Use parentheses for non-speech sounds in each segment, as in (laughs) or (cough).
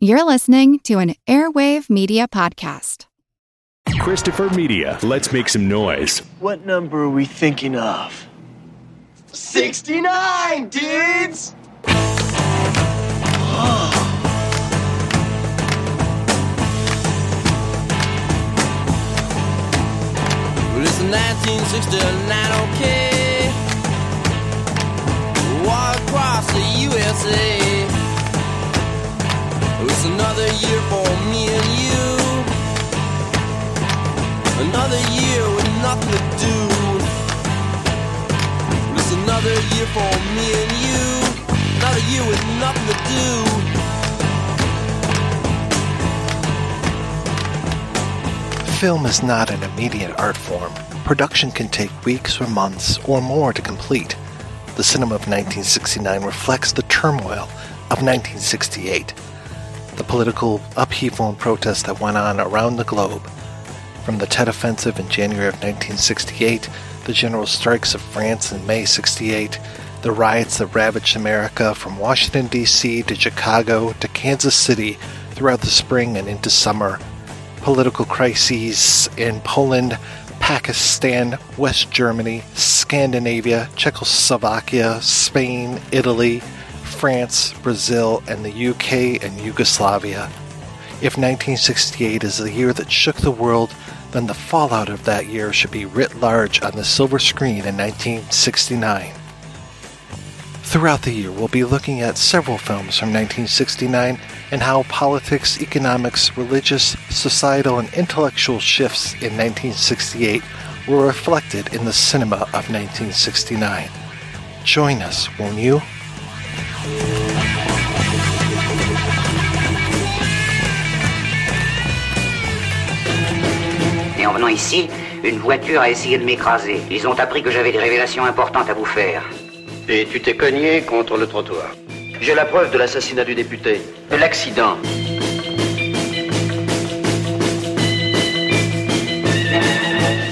You're listening to an Airwave Media Podcast. Christopher Media. Let's make some noise. What number are we thinking of? 69, dudes! Well, it's 1969, okay. Walk across the USA. It's another year for me and you. Another year with nothing to do. It's another year for me and you. Another year with nothing to do. Film is not an immediate art form. Production can take weeks or months or more to complete. The cinema of 1969 reflects the turmoil of 1968, the political upheaval and protest that went on around the globe. From the Tet Offensive in January of 1968, the general strikes of France in May 68, the riots that ravaged America from Washington, D.C. to Chicago to Kansas City throughout the spring and into summer, political crises in Poland, Pakistan, West Germany, Scandinavia, Czechoslovakia, Spain, Italy, France, Brazil, and the UK and Yugoslavia. If 1968 is the year that shook the world, then the fallout of that year should be writ large on the silver screen in 1969. Throughout the year, we'll be looking at several films from 1969 and how politics, economics, religious, societal, and intellectual shifts in 1968 were reflected in the cinema of 1969. Join us, won't you? Et en venant ici, une voiture a essayé de m'écraser. Ils ont appris que j'avais des révélations importantes à vous faire. Et tu t'es cogné contre le trottoir. J'ai la preuve de l'assassinat du député. De l'accident.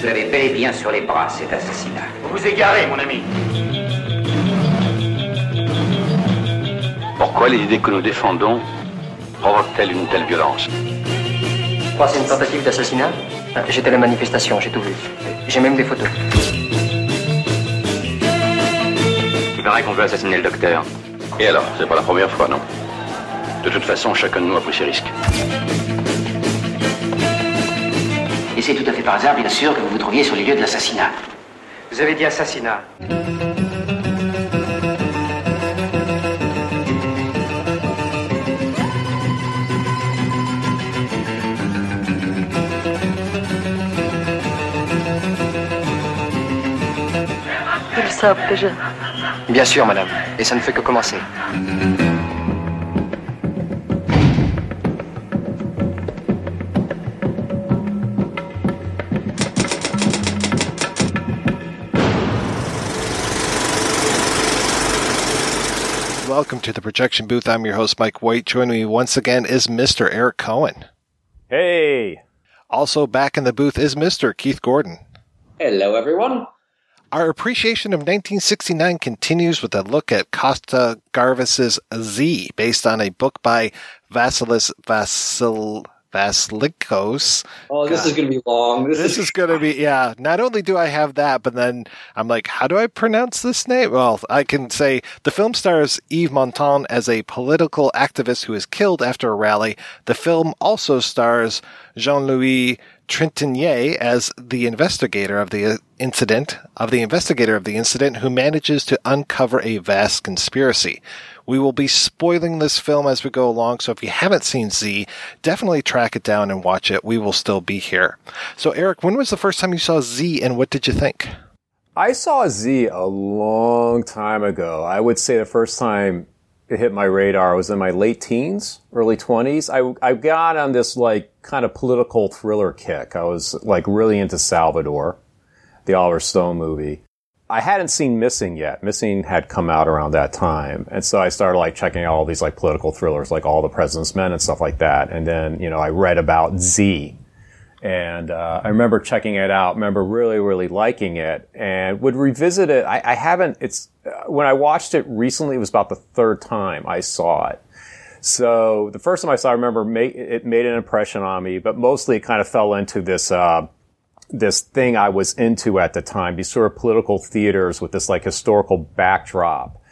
Vous l'avez bel et bien sur les bras, cet assassinat. Vous vous égarez, mon ami. Pourquoi les idées que nous défendons provoquent-elles une telle violence Je crois que c'est une tentative d'assassinat. Ah, J'étais à la manifestation, j'ai tout vu. J'ai même des photos. Il paraît qu'on veut assassiner le docteur. Et alors, c'est pas la première fois, non De toute façon, chacun de nous a pris ses risques. Et c'est tout à fait par hasard, bien sûr, que vous vous trouviez sur les lieux de l'assassinat. Vous avez dit assassinat. Ils le savent. Bien sûr, madame. Et ça ne fait que commencer. Welcome to the projection booth. I'm your host, Mike White. Joining me once again is Mr. Eric Cohen. Hey. Also back in the booth is Mr. Keith Gordon. Hello, everyone. Our appreciation of 1969 continues with a look at Costa Garvis's Z, based on a book by Vasilis Vasil Vasilikos. Oh, this God. is going to be long. This, This is going to be, yeah. Not only do I have that, but then I'm like, how do I pronounce this name? Well, I can say the film stars Yves Montand as a political activist who is killed after a rally. The film also stars Jean-Louis Trintignant as the investigator of the uh, incident, of the investigator of the incident who manages to uncover a vast conspiracy. We will be spoiling this film as we go along, so if you haven't seen Z, definitely track it down and watch it. We will still be here. So, Eric, when was the first time you saw Z and what did you think? I saw Z a long time ago. I would say the first time it hit my radar I was in my late teens, early 20s. I, I got on this like kind of political thriller kick. I was like really into Salvador, the Oliver Stone movie. I hadn't seen Missing yet. Missing had come out around that time. And so I started like checking out all these like political thrillers, like All the President's Men and stuff like that. And then, you know, I read about Z. And uh, I remember checking it out, remember really, really liking it, and would revisit it. I, I haven't, it's, uh, when I watched it recently, it was about the third time I saw it. So the first time I saw, it, I remember it made an impression on me, but mostly it kind of fell into this, uh, this thing I was into at the time, these sort of political theaters with this like historical backdrop.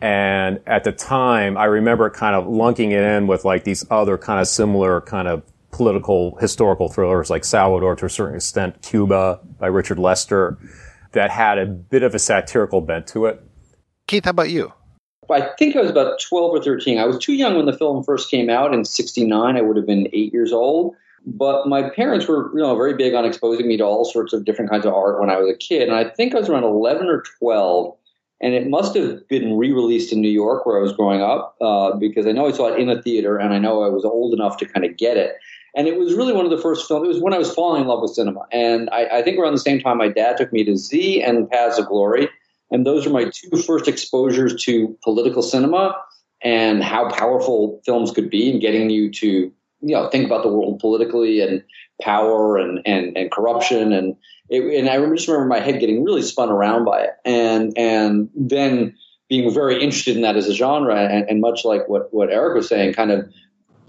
And at the time, I remember kind of lunking it in with like these other kind of similar kind of political historical thrillers like Salvador to a certain extent, Cuba by Richard Lester that had a bit of a satirical bent to it. Keith, how about you? I think I was about 12 or 13. I was too young when the film first came out in 69. I would have been eight years old. But my parents were, you know, very big on exposing me to all sorts of different kinds of art when I was a kid. And I think I was around 11 or 12. And it must have been re released in New York where I was growing up uh, because I know I saw it in a theater and I know I was old enough to kind of get it. And it was really one of the first films. It was when I was falling in love with cinema. And I, I think around the same time, my dad took me to Z and Paths of Glory. And those are my two first exposures to political cinema and how powerful films could be in getting you to, you know, think about the world politically and power and, and, and corruption. And, it, and I just remember my head getting really spun around by it. And, and then being very interested in that as a genre and, and much like what, what Eric was saying, kind of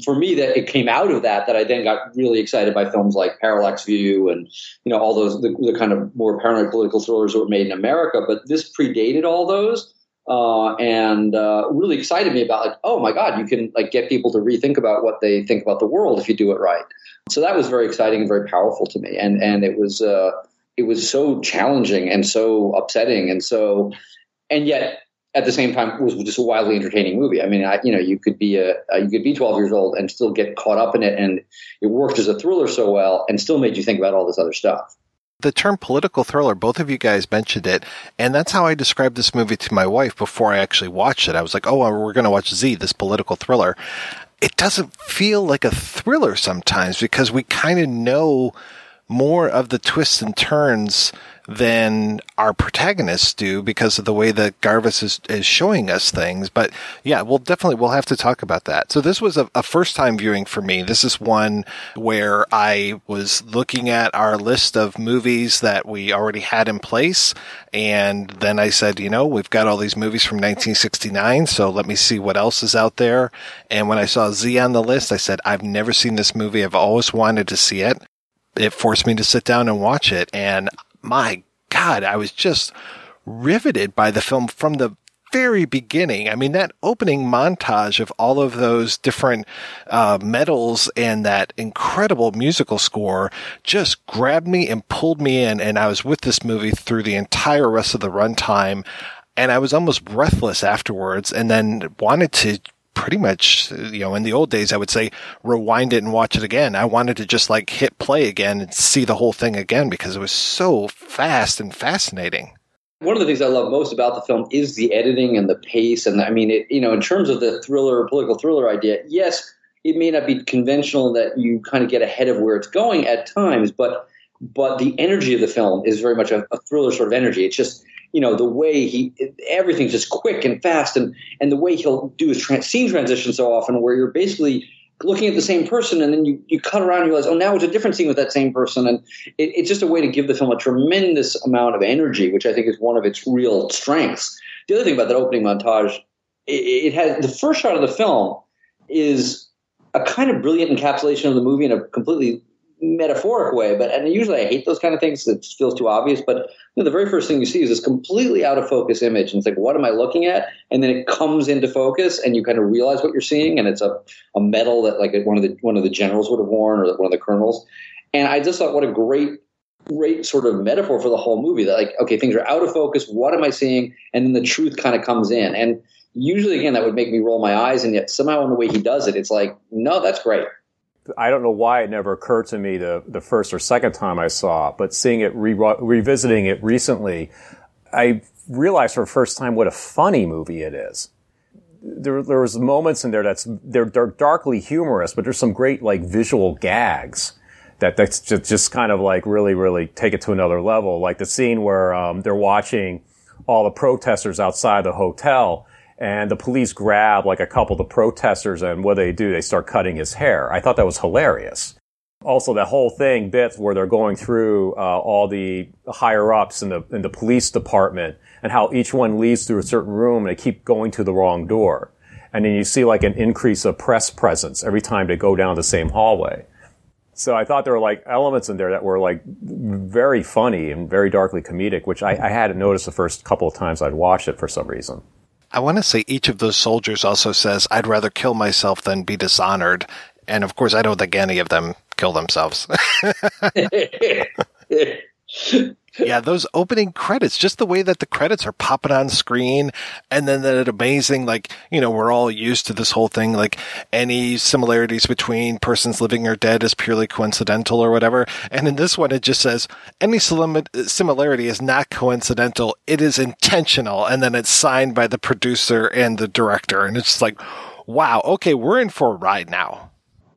for me that it came out of that that I then got really excited by films like Parallax View and you know all those the, the kind of more paranoid political thrillers that were made in America. But this predated all those. Uh, and uh, really excited me about like, oh my God, you can like get people to rethink about what they think about the world if you do it right. So that was very exciting and very powerful to me, and and it was uh, it was so challenging and so upsetting, and so and yet at the same time it was just a wildly entertaining movie. I mean, I, you know, you could be a, you could be 12 years old and still get caught up in it, and it worked as a thriller so well, and still made you think about all this other stuff. The term political thriller, both of you guys mentioned it, and that's how I described this movie to my wife before I actually watched it. I was like, "Oh, we're going to watch Z, this political thriller." It doesn't feel like a thriller sometimes because we kind of know more of the twists and turns than our protagonists do because of the way that Gavras is, is showing us things. But yeah, we'll definitely, we'll have to talk about that. So this was a, a first time viewing for me. This is one where I was looking at our list of movies that we already had in place. And then I said, you know, we've got all these movies from 1969. So let me see what else is out there. And when I saw Z on the list, I said, I've never seen this movie. I've always wanted to see it it forced me to sit down and watch it. And my God, I was just riveted by the film from the very beginning. I mean, that opening montage of all of those different uh, medals and that incredible musical score just grabbed me and pulled me in. And I was with this movie through the entire rest of the runtime. And I was almost breathless afterwards and then wanted to pretty much, you know, in the old days, I would say rewind it and watch it again. I wanted to just like hit play again and see the whole thing again because it was so fast and fascinating. One of the things I love most about the film is the editing and the pace. And the, I mean, it, you know, in terms of the thriller, political thriller idea, yes, it may not be conventional that you kind of get ahead of where it's going at times, but but the energy of the film is very much a, a thriller sort of energy. It's just you know the way he everything's just quick and fast and and the way he'll do his scene transition so often where you're basically looking at the same person and then you, you cut around and you realize oh now it's a different scene with that same person. And it, it's just a way to give the film a tremendous amount of energy which i think is one of its real strengths. The other thing about that opening montage it, it has the first shot of the film is a kind of brilliant encapsulation of the movie in a completely metaphoric way, but and usually I hate those kind of things. It feels too obvious. But you know, the very first thing you see is this completely out of focus image, and it's like, what am I looking at? And then it comes into focus, and you kind of realize what you're seeing, and it's a, a medal that like one of the one of the generals would have worn, or one of the colonels. And I just thought, what a great great sort of metaphor for the whole movie. That like, okay, things are out of focus. What am I seeing? And then the truth kind of comes in, and usually again that would make me roll my eyes, and yet somehow in the way he does it, it's like, no, that's great. I don't know why it never occurred to me the, the first or second time I saw it, but seeing it, re- revisiting it recently, I realized for the first time what a funny movie it is. There, there was moments in there that's, they're, darkly humorous, but there's some great like visual gags that that's just, just kind of like really, really take it to another level. Like the scene where, um, they're watching all the protesters outside the hotel and the police grab like a couple of the protesters and what they do, they start cutting his hair. I thought that was hilarious. Also, that whole thing bits where they're going through uh, all the higher ups in the in the police department and how each one leads through a certain room and they keep going to the wrong door. and then you see like an increase of press presence every time they go down the same hallway. So I thought there were like elements in there that were like very funny and very darkly comedic, which I, I hadn't noticed the first couple of times I'd watched it for some reason. I want to say each of those soldiers also says, I'd rather kill myself than be dishonored. And of course, I don't think any of them kill themselves. (laughs) (laughs) yeah, those opening credits, just the way that the credits are popping on screen, and then that amazing, like, you know, we're all used to this whole thing, like any similarities between persons living or dead is purely coincidental or whatever. And in this one, it just says any similarity is not coincidental, it is intentional. And then it's signed by the producer and the director. And it's like, wow, okay, we're in for a ride now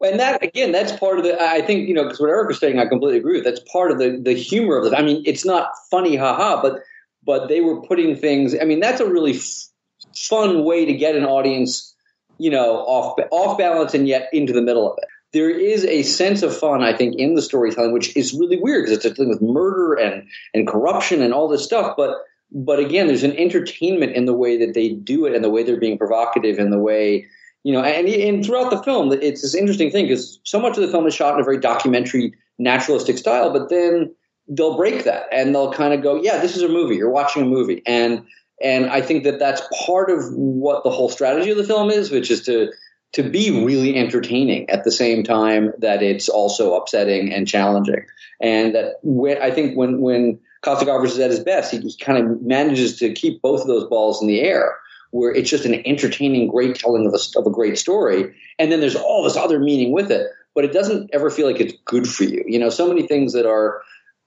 and that again, that's part of the. I think you know because what Eric was saying, I completely agree with. That's part of the the humor of it. I mean, it's not funny, haha, but but they were putting things. I mean, that's a really f- fun way to get an audience, you know, off off balance and yet into the middle of it. There is a sense of fun, I think, in the storytelling, which is really weird because it's a thing with murder and and corruption and all this stuff, but but again, there's an entertainment in the way that they do it and the way they're being provocative and the way you know, and, and throughout the film, it's this interesting thing because so much of the film is shot in a very documentary, naturalistic style, but then they'll break that and they'll kind of go, "Yeah, this is a movie. You're watching a movie," and and I think that that's part of what the whole strategy of the film is, which is to to be really entertaining at the same time that it's also upsetting and challenging. And that when, I think when when Costa-Gavras is at his best, he, he kind of manages to keep both of those balls in the air where it's just an entertaining, great telling of a, of a great story. And then there's all this other meaning with it, but it doesn't ever feel like it's good for you. You know, so many things that are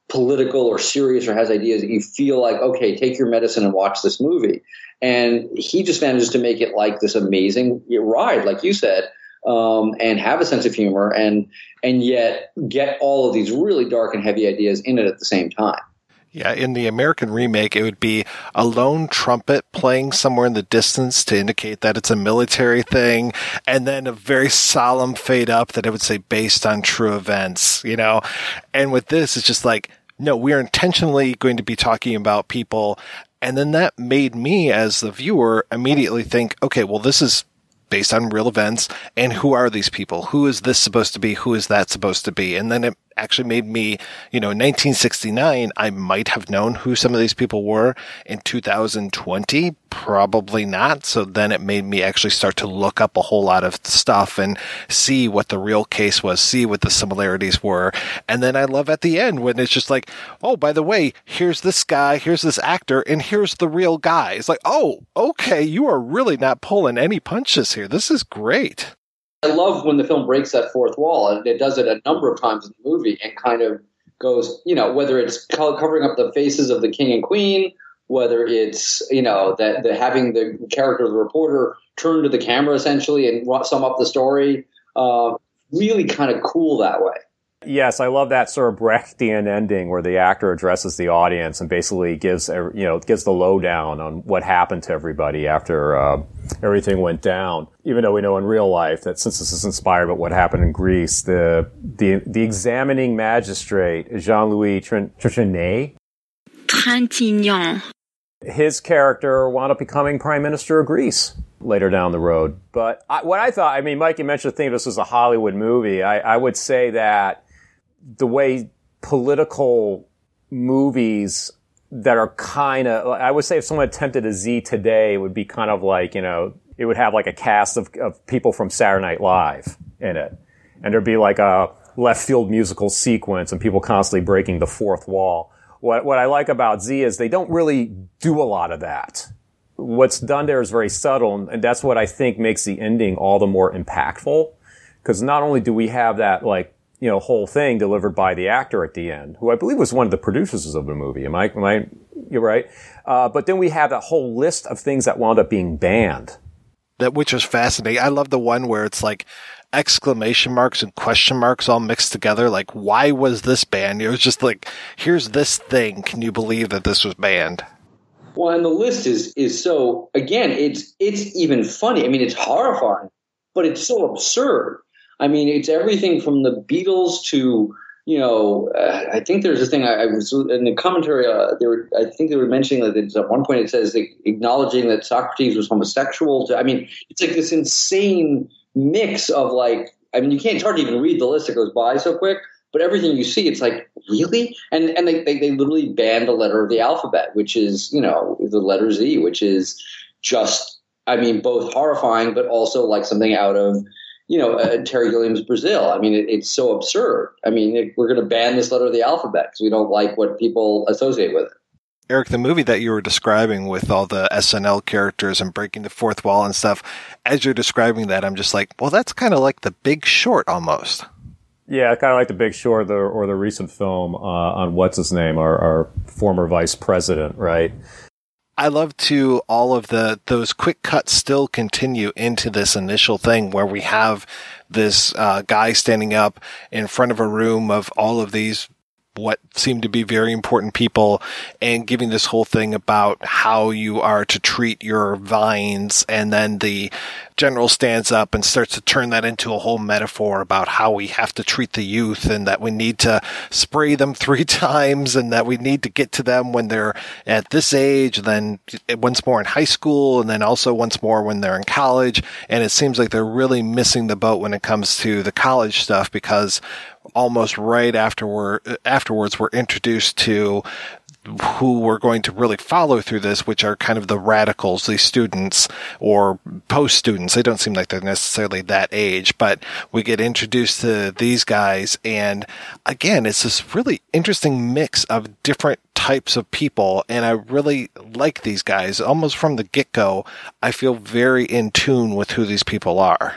political or serious or has ideas that you feel like, okay, take your medicine and watch this movie. And he just manages to make it like this amazing ride, like you said, um, and have a sense of humor and and yet get all of these really dark and heavy ideas in it at the same time. Yeah, in the American remake, it would be a lone trumpet playing somewhere in the distance to indicate that it's a military thing, and then a very solemn fade up that it would say based on true events, you know? And with this, it's just like, no, we're intentionally going to be talking about people. And then that made me, as the viewer, immediately think, okay, well, this is based on real events. And who are these people? Who is this supposed to be? Who is that supposed to be? And then it actually made me, you know, in 1969, I might have known who some of these people were. In 2020, probably not. So then it made me actually start to look up a whole lot of stuff and see what the real case was, see what the similarities were. And then I love at the end when it's just like, oh, by the way, here's this guy, here's this actor, and here's the real guy. It's like, oh, okay, you are really not pulling any punches here. This is great. I love when the film breaks that fourth wall, and it does it a number of times in the movie, and kind of goes, you know, whether it's covering up the faces of the king and queen, whether it's you know that the having the character of the reporter turn to the camera essentially and sum up the story, uh, really kind of cool that way. Yes, I love that sort of Brechtian ending where the actor addresses the audience and basically gives you know gives the lowdown on what happened to everybody after uh, everything went down. Even though we know in real life that since this is inspired by what happened in Greece, the the the examining magistrate Jean Louis Trintignant. Trintignant. His character wound up becoming prime minister of Greece later down the road. But I, what I thought, I mean, Mike, you mentioned the thing this was a Hollywood movie. I, I would say that the way political movies that are kind of, I would say if someone attempted a Z today, it would be kind of like, you know, it would have like a cast of, of people from Saturday Night Live in it. And there'd be like a left field musical sequence and people constantly breaking the fourth wall. What, what I like about Z is they don't really do a lot of that. What's done there is very subtle, and that's what I think makes the ending all the more impactful. Because not only do we have that like you know, whole thing delivered by the actor at the end, who I believe was one of the producers of the movie. Am I, am I, you're right. Uh, but then we have that whole list of things that wound up being banned. That, which was fascinating. I love the one where it's like exclamation marks and question marks all mixed together. Like, why was this banned? It was just like, here's this thing. Can you believe that this was banned? Well, and the list is, is so, again, it's, it's even funny. I mean, it's horrifying, but it's so absurd I mean, it's everything from the Beatles to you know, uh, I think there's this thing I, I was in the commentary. Uh, they were, I think they were mentioning that at one point it says acknowledging that Socrates was homosexual. To, I mean, it's like this insane mix of like, I mean, you can't. It's hard to even read the list; it goes by so quick. But everything you see, it's like really, and and they, they they literally banned the letter of the alphabet, which is you know the letter Z, which is just, I mean, both horrifying, but also like something out of you know, uh, Terry Gilliam's Brazil. I mean, it, it's so absurd. I mean, it, we're going to ban this letter of the alphabet because we don't like what people associate with it. Eric, the movie that you were describing with all the SNL characters and breaking the fourth wall and stuff, as you're describing that, I'm just like, well, that's kind of like the big short almost. Yeah, kind of like the Big Short, or, or the recent film uh, on what's his name, our, our former vice president, right? I love to all of the those quick cuts still continue into this initial thing where we have this uh, guy standing up in front of a room of all of these what seem to be very important people and giving this whole thing about how you are to treat your vines. And then the general stands up and starts to turn that into a whole metaphor about how we have to treat the youth and that we need to spray them (laughs) three times and that we need to get to them when they're at this age, then once more in high school and then also once more when they're in college. And it seems like they're really missing the boat when it comes to the college stuff because almost right afterward afterwards we're introduced to who we're going to really follow through this, which are kind of the radicals, these students or post students. They don't seem like they're necessarily that age, but we get introduced to these guys. And again, it's this really interesting mix of different types of people. And I really like these guys almost from the get go. I feel very in tune with who these people are.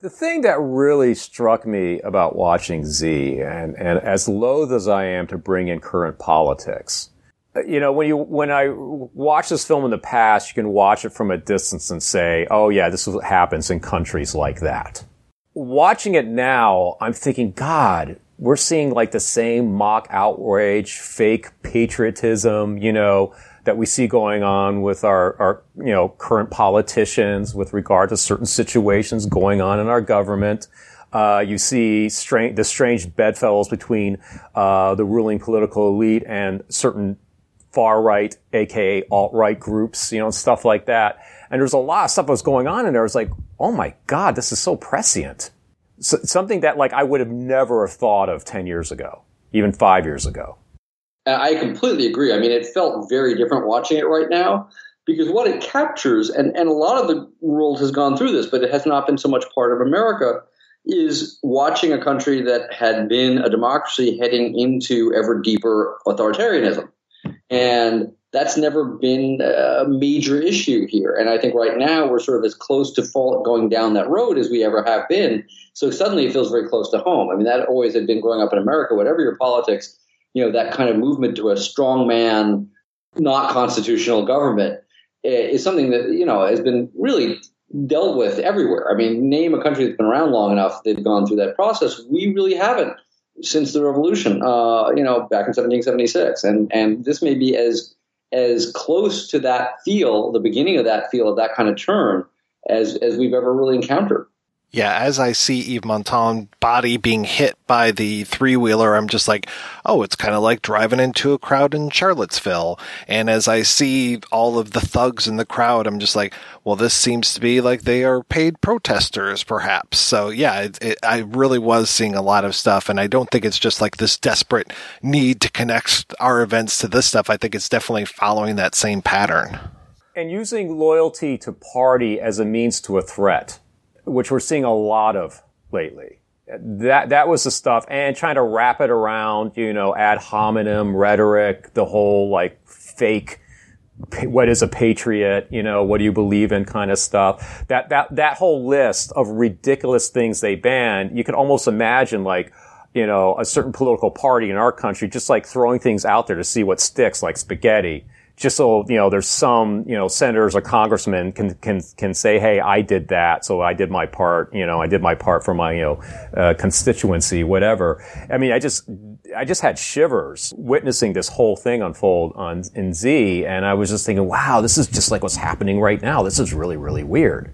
The thing that really struck me about watching Z, and, and as loath as I am to bring in current politics, you know, when you when I watch this film in the past, you can watch it from a distance and say, "Oh yeah, this is what happens in countries like that." Watching it now, I'm thinking, God, we're seeing like the same mock outrage, fake patriotism, you know, that we see going on with our, our, you know, current politicians with regard to certain situations going on in our government. Uh, you see strange, the strange bedfellows between uh, the ruling political elite and certain far right, aka alt right groups, you know, stuff like that. And there's a lot of stuff that was going on in there. It's like, oh my god, this is so prescient. So, something that like I would have never have thought of ten years ago, even five years ago. I completely agree. I mean, it felt very different watching it right now because what it captures, and, and a lot of the world has gone through this, but it has not been so much part of America, is watching a country that had been a democracy heading into ever deeper authoritarianism. And that's never been a major issue here. And I think right now we're sort of as close to fall, going down that road as we ever have been. So suddenly it feels very close to home. I mean, that always had been growing up in America, whatever your politics, you know that kind of movement to a strong man, not constitutional government eh, is something that you know has been really dealt with everywhere. I mean, name a country that's been around long enough they've gone through that process. We really haven't since the revolution. Uh, you know, back in 1776, and and this may be as as close to that feel, the beginning of that feel of that kind of turn, as as we've ever really encountered. Yeah, as I see Yves Montand body being hit by the three wheeler, I'm just like, oh, it's kind of like driving into a crowd in Charlottesville. And as I see all of the thugs in the crowd, I'm just like, well, this seems to be like they are paid protesters, perhaps. So yeah, it, it, I really was seeing a lot of stuff, and I don't think it's just like this desperate need to connect our events to this stuff. I think it's definitely following that same pattern. And using loyalty to party as a means to a threat which we're seeing a lot of lately. That that was the stuff, and trying to wrap it around, you know, ad hominem rhetoric, the whole like fake what is a patriot, you know, what do you believe in kind of stuff. That, that, that whole list of ridiculous things they banned, you can almost imagine like, you know, a certain political party in our country just like throwing things out there to see what sticks, like spaghetti just so you know, there's some you know senators or congressmen can can can say, hey, I did that, so I did my part. You know, I did my part for my you know uh, constituency, whatever. I mean, I just I just had shivers witnessing this whole thing unfold on in Z, and I was just thinking, wow, this is just like what's happening right now. This is really really weird.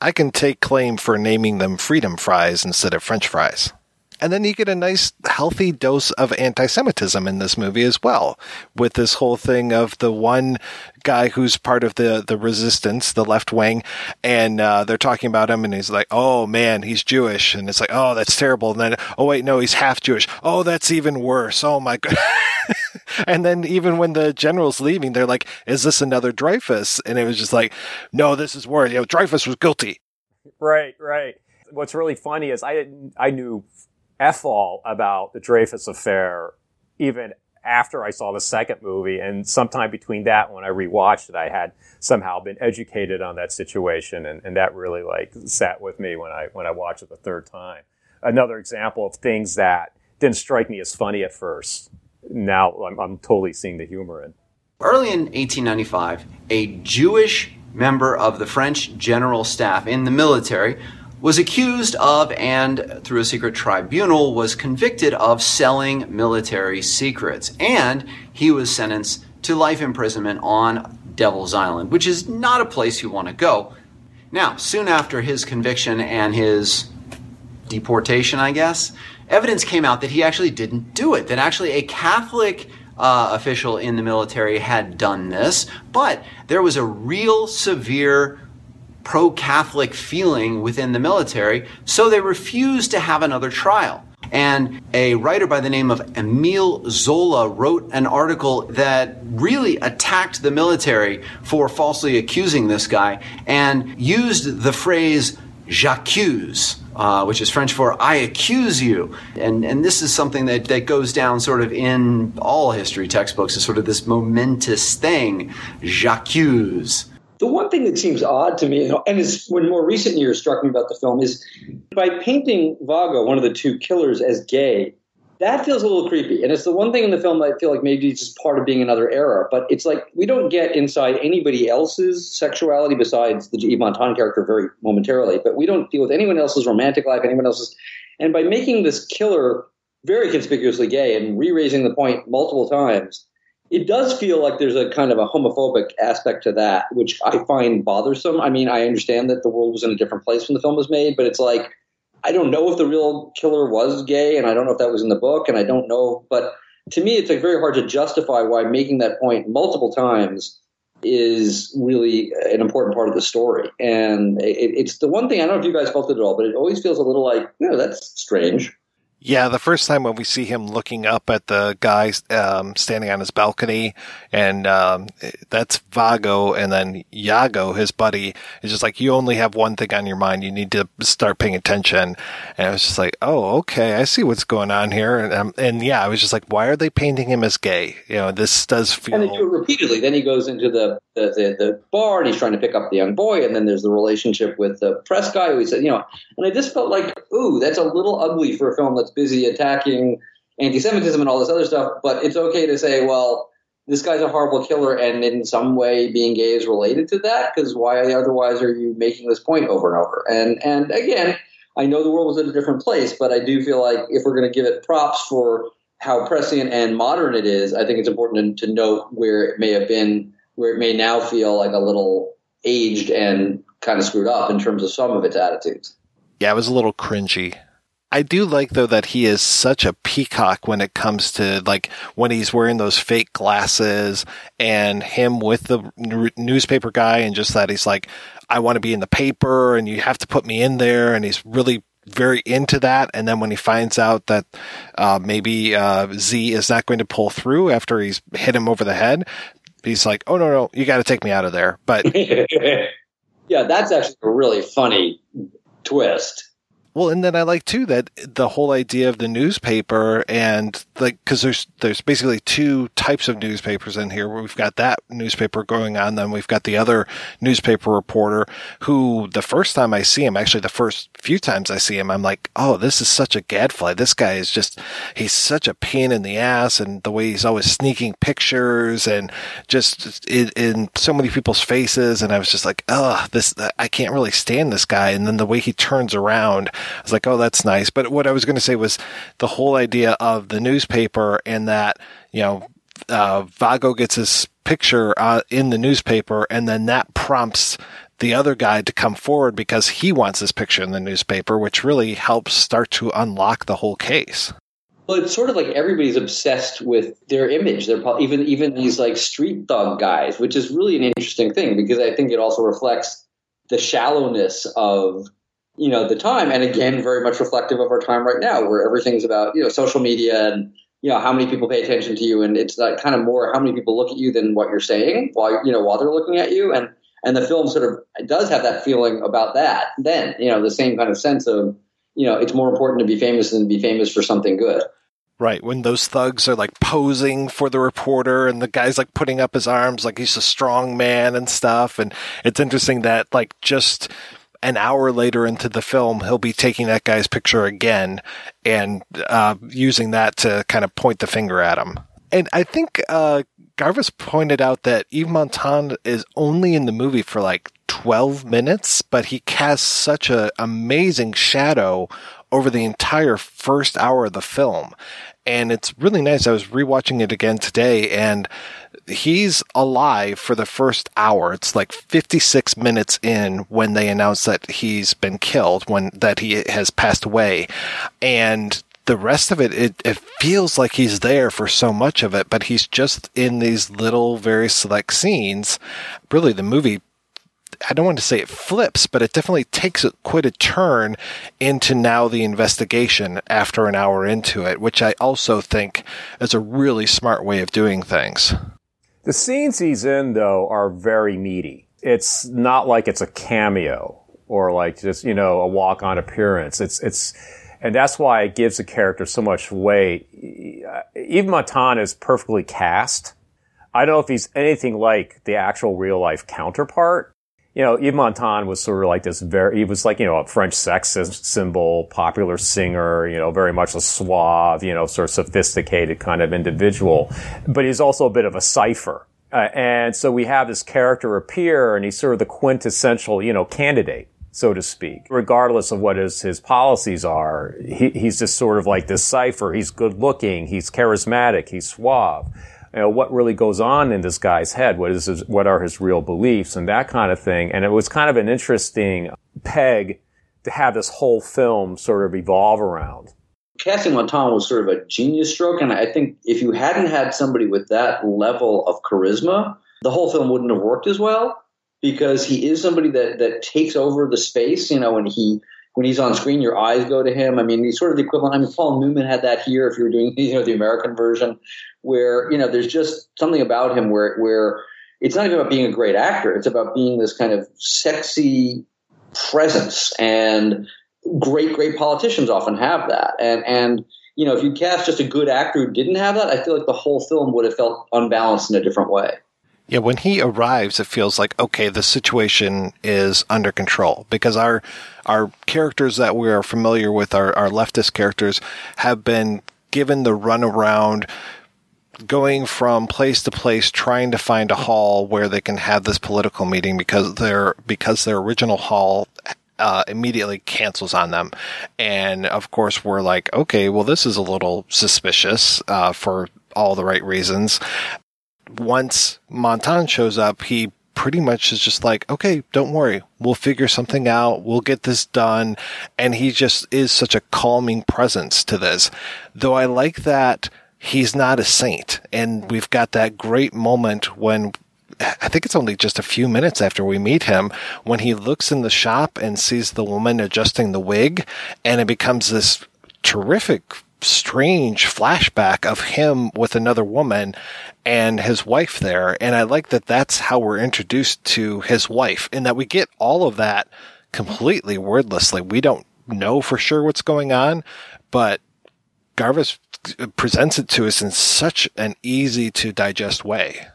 I can take claim for naming them freedom fries instead of French fries. And then you get a nice, healthy dose of anti Semitism in this movie as well, with this whole thing of the one guy who's part of the, the resistance, the left wing, and uh, they're talking about him, and he's like, oh man, he's Jewish. And it's like, oh, that's terrible. And then, oh, wait, no, he's half Jewish. Oh, that's even worse. Oh my God. (laughs) and then even when the general's leaving, they're like, is this another Dreyfus? And it was just like, no, this is worse. You know, Dreyfus was guilty. Right, right. What's really funny is I I knew F all about the Dreyfus affair even after I saw the second movie. And sometime between that when I rewatched it, I had somehow been educated on that situation. And, and that really like sat with me when I, when I watched it the third time. Another example of things that didn't strike me as funny at first. Now I'm, I'm totally seeing the humor in. Early in 1895, a Jewish member of the French general staff in the military was accused of and through a secret tribunal was convicted of selling military secrets. And he was sentenced to life imprisonment on Devil's Island which is not a place you want to go. Now soon after his conviction and his deportation I guess evidence came out that he actually didn't do it that actually a Catholic uh, official in the military had done this. But there was a real severe pro Catholic feeling within the military, so they refused to have another trial. And a writer by the name of Emile Zola wrote an article that really attacked the military for falsely accusing this guy and used the phrase j'accuse. Uh, which is French for I accuse you. And, and this is something that, that goes down sort of in all history textbooks as sort of this momentous thing. J'accuse. The one thing that seems odd to me, and is when more recent years struck me about the film, is by painting Vago, one of the two killers, as gay, that feels a little creepy. And it's the one thing in the film that I feel like maybe it's just part of being another era. But it's like we don't get inside anybody else's sexuality besides the Yves Montand character very momentarily. But we don't deal with anyone else's romantic life, anyone else's. And by making this killer very conspicuously gay and re-raising the point multiple times, it does feel like there's a kind of a homophobic aspect to that, which I find bothersome. I mean, I understand that the world was in a different place when the film was made, but it's like I don't know if the real killer was gay, and I don't know if that was in the book, and I don't know. But to me, it's like very hard to justify why making that point multiple times is really an important part of the story. And it, it's the one thing I don't know if you guys felt it at all, but it always feels a little like, know, that's strange. Yeah, the first time when we see him looking up at the guy um, standing on his balcony, and um, that's Vago, and then Yago, his buddy, is just like, you only have one thing on your mind. You need to start paying attention. And I was just like, oh, okay, I see what's going on here. And, um, and yeah, I was just like, why are they painting him as gay? You know, this does feel. And they do it repeatedly. Then he goes into the, the, the, the bar and he's trying to pick up the young boy, and then there's the relationship with the press guy who he said, you know, and I just felt like, ooh, that's a little ugly for a film that's busy attacking anti-Semitism and all this other stuff. But it's okay to say, well, this guy's a horrible killer, and in some way, being gay is related to that. Because why otherwise are you making this point over and over? And and again, I know the world was in a different place, but I do feel like if we're going to give it props for how prescient and modern it is, I think it's important to note where it may have been, where it may now feel like a little aged and kind of screwed up in terms of some of its attitudes. Yeah, it was a little cringy. I do like though that he is such a peacock when it comes to like when he's wearing those fake glasses and him with the newspaper guy and just that he's like I want to be in the paper and you have to put me in there and he's really very into that and then when he finds out that uh, maybe uh, Z is not going to pull through after he's hit him over the head he's like oh no no you got to take me out of there. But (laughs) yeah that's actually a really funny twist well, and then I like too that the whole idea of the newspaper and like because there's there's basically two types of newspapers in here. We've got that newspaper going on, then we've got the other newspaper reporter who the first time I see him, actually the first few times I see him, I'm like, oh, this is such a gadfly. This guy is just he's such a pain in the ass, and the way he's always sneaking pictures and just in, in so many people's faces, and I was just like, oh, this I can't really stand this guy. And then the way he turns around I was like, oh, that's nice. But what I was going to say was the whole idea of the newspaper and that, you know, uh, Vago gets his picture uh, in the newspaper and then that prompts the other guy to come forward because he wants his picture in the newspaper, which really helps start to unlock the whole case. Well, it's sort of like everybody's obsessed with their image. They're probably, even even these like street thug guys, which is really an interesting thing because I think it also reflects the shallowness of you know the time, and again, very much reflective of our time right now, where everything's about you know social media and you know how many people pay attention to you, and it's like kind of more how many people look at you than what you're saying while you know while they're looking at you, and and the film sort of does have that feeling about that. Then you know the same kind of sense of you know it's more important to be famous than be famous for something good. Right, when those thugs are like posing for the reporter and the guy's like putting up his arms like he's a strong man and stuff. And it's interesting that like just an hour later into the film, he'll be taking that guy's picture again and uh, using that to kind of point the finger at him. And I think uh, Gavras pointed out that Yves Montand is only in the movie for like 12 minutes, but he casts such an amazing shadow over the entire first hour of the film and it's really nice. I was rewatching it again today, and he's alive for the first hour. It's like 56 minutes in when they announce that he's been killed, when that he has passed away, and the rest of it, it, it feels like he's there for so much of it, but he's just in these little, very select scenes. Really, the movie I don't want to say it flips, but it definitely takes it quite a turn into now the investigation after an hour into it, which I also think is a really smart way of doing things. The scenes he's in, though, are very meaty. It's not like it's a cameo or like just, you know, a walk on appearance. It's, it's, and that's why it gives the character so much weight. Yves Montand is perfectly cast. I don't know if he's anything like the actual real life counterpart, you know, Yves Montand was sort of like this very, he was like, you know, a French sex symbol, popular singer, you know, very much a suave, you know, sort of sophisticated kind of individual. But he's also a bit of a cipher. Uh, and so we have this character appear and he's sort of the quintessential, you know, candidate so to speak. Regardless of what his, his policies are, he, he's just sort of like this cipher. He's good looking, he's charismatic, he's suave you know, what really goes on in this guy's head? What is his, what are his real beliefs and that kind of thing? And it was kind of an interesting peg to have this whole film sort of evolve around. Casting Montand was sort of a genius stroke, and I think if you hadn't had somebody with that level of charisma, the whole film wouldn't have worked as well because he is somebody that that takes over the space, you know, and he when he's on screen, your eyes go to him. I mean, he's sort of the equivalent. I mean, Paul Newman had that here. If you were doing, (laughs) you know, the American version, where you know, there's just something about him where where it's not even about being a great actor. It's about being this kind of sexy presence, and great, great politicians often have that. And and you know, if you cast just a good actor who didn't have that, I feel like the whole film would have felt unbalanced in a different way. Yeah, when he arrives, it feels like okay, the situation is under control because our our characters that we are familiar with, our, our leftist characters, have been given the runaround, going from place to place, trying to find a hall where they can have this political meeting because their because their original hall uh, immediately cancels on them. And of course, we're like, okay, well, this is a little suspicious uh, for all the right reasons once Montand shows up, he pretty much is just like, okay, don't worry. We'll figure something out. We'll get this done. And he just is such a calming presence to this. Though I like that he's not a saint. And we've got that great moment when I think it's only just a few minutes after we meet him when he looks in the shop and sees the woman adjusting the wig and it becomes this terrific strange flashback of him with another woman and his wife there. And I like that that's how we're introduced to his wife and that we get all of that completely wordlessly. We don't know for sure what's going on, but Gavras presents it to us in such an easy to digest way.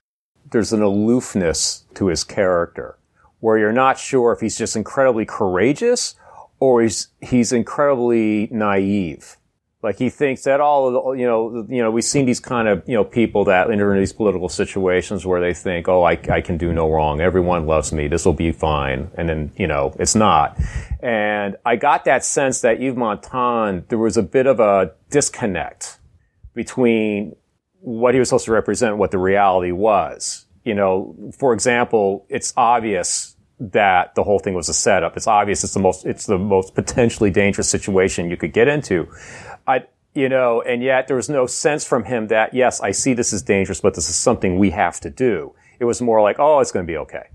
There's an aloofness to his character where you're not sure if he's just incredibly courageous or he's, he's incredibly naive like he thinks that all of you know, you know, we've seen these kind of, you know, people that enter into these political situations where they think, oh, I, I can do no wrong. Everyone loves me. This will be fine. And then, you know, it's not. And I got that sense that Yves Montand, there was a bit of a disconnect between what he was supposed to represent what the reality was. You know, for example, it's obvious that the whole thing was a setup. It's obvious it's the most it's the most potentially dangerous situation you could get into. I you know, and yet there was no sense from him that yes, I see this is dangerous, but this is something we have to do. It was more like, oh, it's going to be okay.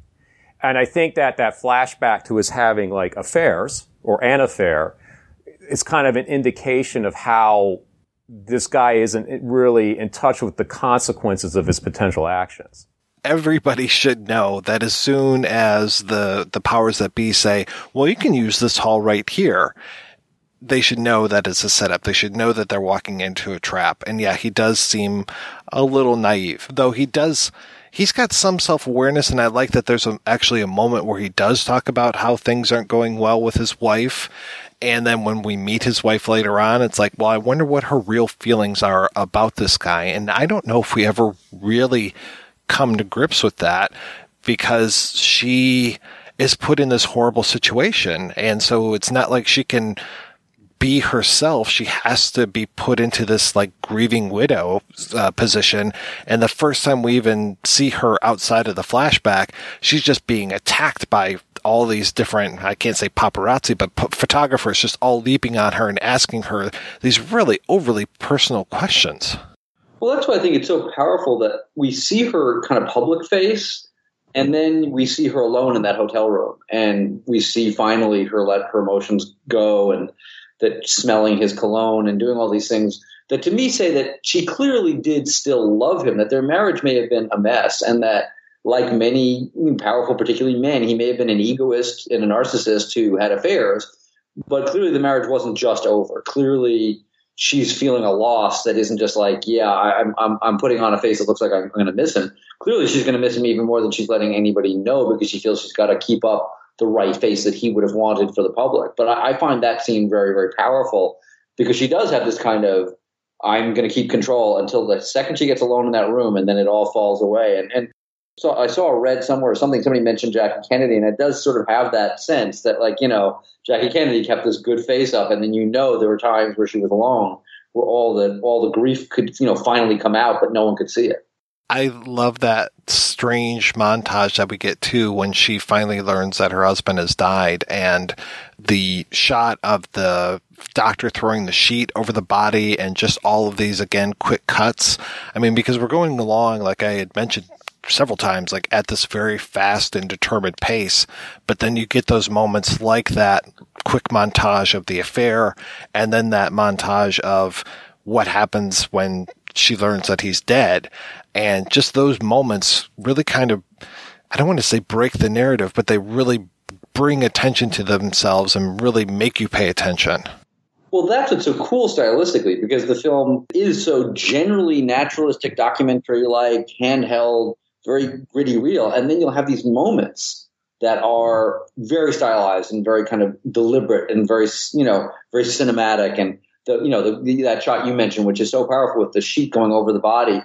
And I think that that flashback to his having like affairs or an affair is kind of an indication of how this guy isn't really in touch with the consequences of his potential actions everybody should know that as soon as the the powers that be say, "Well, you can use this hall right here," they should know that it's a setup. They should know that they're walking into a trap. And yeah, he does seem a little naive, though he does. He's got some self awareness, and I like that there's a, actually a moment where he does talk about how things aren't going well with his wife. And then when we meet his wife later on, it's like, well, I wonder what her real feelings are about this guy. And I don't know if we ever really come to grips with that because she is put in this horrible situation. And so it's not like she can be herself. She has to be put into this like grieving widow uh, position. And the first time we even see her outside of the flashback, she's just being attacked by all these different, I can't say paparazzi, but p- photographers just all leaping on her and asking her these really overly personal questions. Well, that's why I think it's so powerful that we see her kind of public face, and then we see her alone in that hotel room, and we see finally her let her emotions go, and that smelling his cologne and doing all these things that to me say that she clearly did still love him, that their marriage may have been a mess, and that like many powerful, particularly men, he may have been an egoist and a narcissist who had affairs, but clearly the marriage wasn't just over. Clearly she's feeling a loss that isn't just like, yeah, I'm I'm I'm putting on a face that looks like I'm going to miss him. Clearly, she's going to miss him even more than she's letting anybody know because she feels she's got to keep up the right face that he would have wanted for the public. But I, I find that scene very very powerful because she does have this kind of I'm going to keep control until the second she gets alone in that room, and then it all falls away. And and so I saw a read somewhere or something somebody mentioned Jackie Kennedy, and it does sort of have that sense that like you know Jackie Kennedy kept this good face up, and then you know there were times where she was alone, where all the all the grief could you know finally come out, but no one could see it. I love that strange montage that we get too when she finally learns that her husband has died and the shot of the doctor throwing the sheet over the body and just all of these again quick cuts. I mean, because we're going along, like I had mentioned several times, like at this very fast and determined pace. But then you get those moments like that quick montage of the affair and then that montage of what happens when she learns that he's dead. And just those moments really kind of, I don't want to say break the narrative, but they really bring attention to themselves and really make you pay attention. Well, that's what's so cool stylistically because the film is so generally naturalistic, documentary like, handheld, very gritty real. And then you'll have these moments that are very stylized and very kind of deliberate and very, you know, very cinematic. And the, you know, the, the, that shot you mentioned, which is so powerful with the sheet going over the body,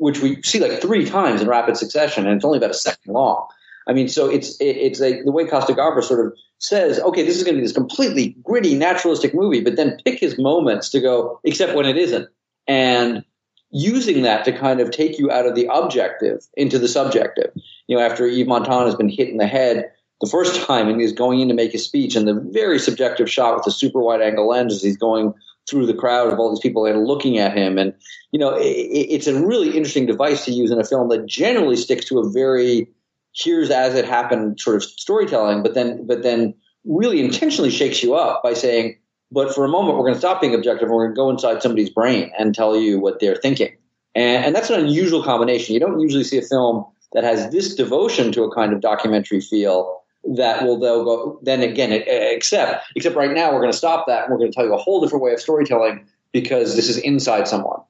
which we see like three times in rapid succession, and it's only about a second long. I mean, so it's it, it's a, the way Costa-Gavras sort of says, okay, this is going to be this completely gritty, naturalistic movie, but then pick his moments to go, except when it isn't, and using that to kind of take you out of the objective into the subjective. You know, after Yves Montand has been hit in the head the first time and he's going in to make a speech, and the very subjective shot with the super wide angle lens as he's going through the crowd of all these people and looking at him. And, you know, it, it's a really interesting device to use in a film that generally sticks to a very here's as it happened sort of storytelling, but then, but then really intentionally shakes you up by saying, but for a moment, we're going to stop being objective and we're going to go inside somebody's brain and tell you what they're thinking. And, and that's an unusual combination. You don't usually see a film that has this devotion to a kind of documentary feel that will they'll go then again except except right now we're going to stop that and we're going to tell you a whole different way of storytelling because this is inside someone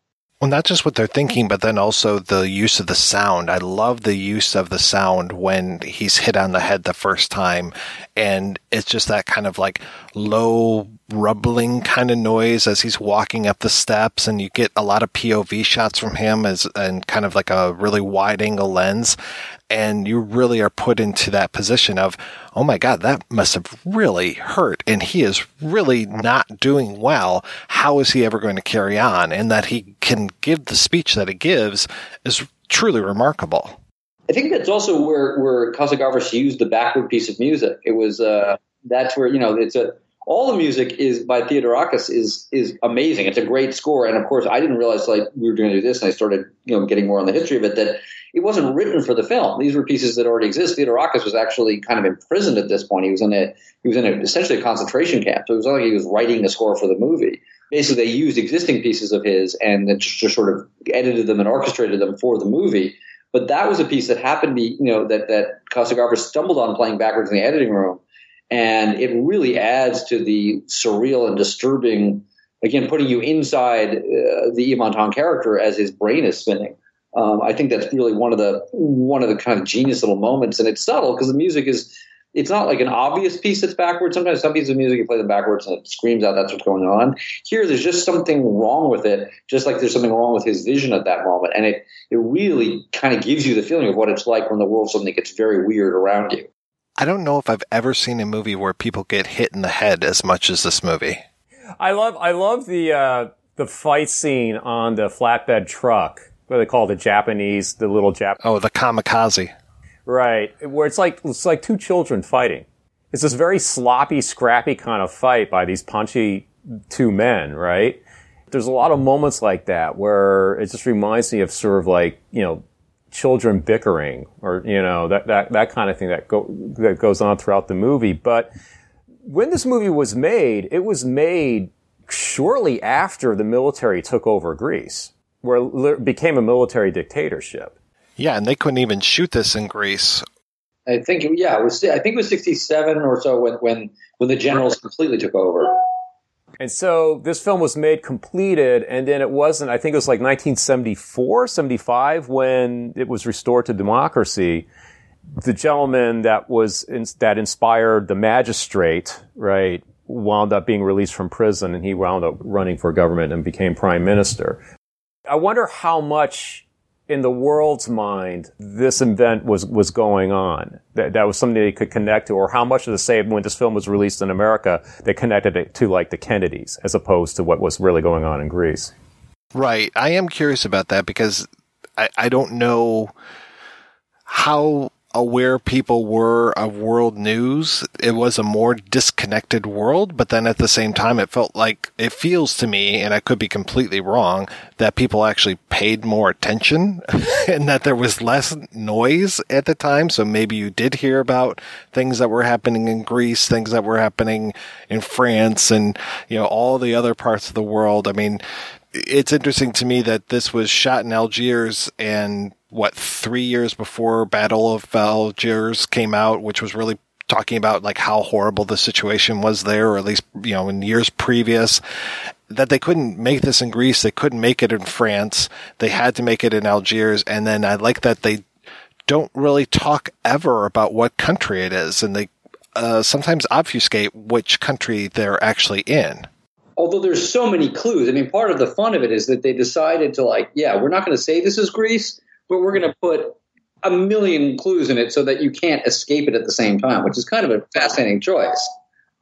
well, not just what they're thinking, but then also the use of the sound. I love the use of the sound when he's hit on the head the first time. And it's just that kind of like low rumbling kind of noise as he's walking up the steps. And you get a lot of POV shots from him as, and kind of like a really wide angle lens and you really are put into that position of, oh my God, that must have really hurt. And he is really not doing well. How is he ever going to carry on? And that he can give the speech that he gives is truly remarkable. I think that's also where where used the backward piece of music. It was uh, that's where you know it's a all the music is by Theodorakis is is amazing. It's a great score, and of course, I didn't realize like we were going to do this, and I started you know getting more on the history of it that it wasn't written for the film. These were pieces that already exist. Theodorakis was actually kind of imprisoned at this point. He was in a he was in a, essentially a concentration camp, so it was not like he was writing the score for the movie. Basically, they used existing pieces of his and then just, just sort of edited them and orchestrated them for the movie. But that was a piece that happened to be, you know, that that Costa-Gavras stumbled on playing backwards in the editing room and it really adds to the surreal and disturbing again putting you inside uh, the Yves character as his brain is spinning um, I think that's really one of the one of the kind of genius little moments and it's subtle because the music is it's not like an obvious piece that's backwards sometimes some pieces of music you play them backwards and it screams out that's what's going on here there's just something wrong with it just like there's something wrong with his vision at that moment and it it really kind of gives you the feeling of what it's like when the world suddenly gets very weird around you I don't know if I've ever seen a movie where people get hit in the head as much as this movie. I love I love the uh, the fight scene on the flatbed truck. What they call the Japanese, the little Jap. Oh, the kamikaze. Right, where it's like it's like two children fighting. It's this very sloppy, scrappy kind of fight by these punchy two men. Right. There's a lot of moments like that where it just reminds me of sort of like you know children bickering or you know that that that kind of thing that go that goes on throughout the movie but when this movie was made it was made shortly after the military took over Greece where it became a military dictatorship yeah and they couldn't even shoot this in Greece I think yeah it was I think it was 67 or so when when when the generals completely took over and so this film was made completed, and then it wasn't, I think it was like 1974, 75 when it was restored to democracy. The gentleman that was, in, that inspired the magistrate, right, wound up being released from prison and he wound up running for government and became prime minister. I wonder how much in the world's mind this event was was going on. That that was something they could connect to, or how much of the same when this film was released in America, they connected it to like the Kennedys as opposed to what was really going on in Greece. Right. I am curious about that because I, I don't know how aware people were of world news. It was a more disconnected world, but then at the same time, it felt like it feels to me, and I could be completely wrong, that people actually paid more attention (laughs) and that there was less noise at the time. So maybe you did hear about things that were happening in Greece, things that were happening in France and, you know, all the other parts of the world. I mean, it's interesting to me that this was shot in Algiers and what three years before Battle of Algiers came out, which was really talking about like how horrible the situation was there, or at least you know in years previous. That they couldn't make this in Greece, they couldn't make it in France, they had to make it in Algiers, and then I like that they don't really talk ever about what country it is, and they uh, sometimes obfuscate which country they're actually in although there's so many clues. I mean, part of the fun of it is that they decided to like, yeah, we're not going to say this is Greece, but we're going to put a million clues in it so that you can't escape it at the same time, which is kind of a fascinating choice.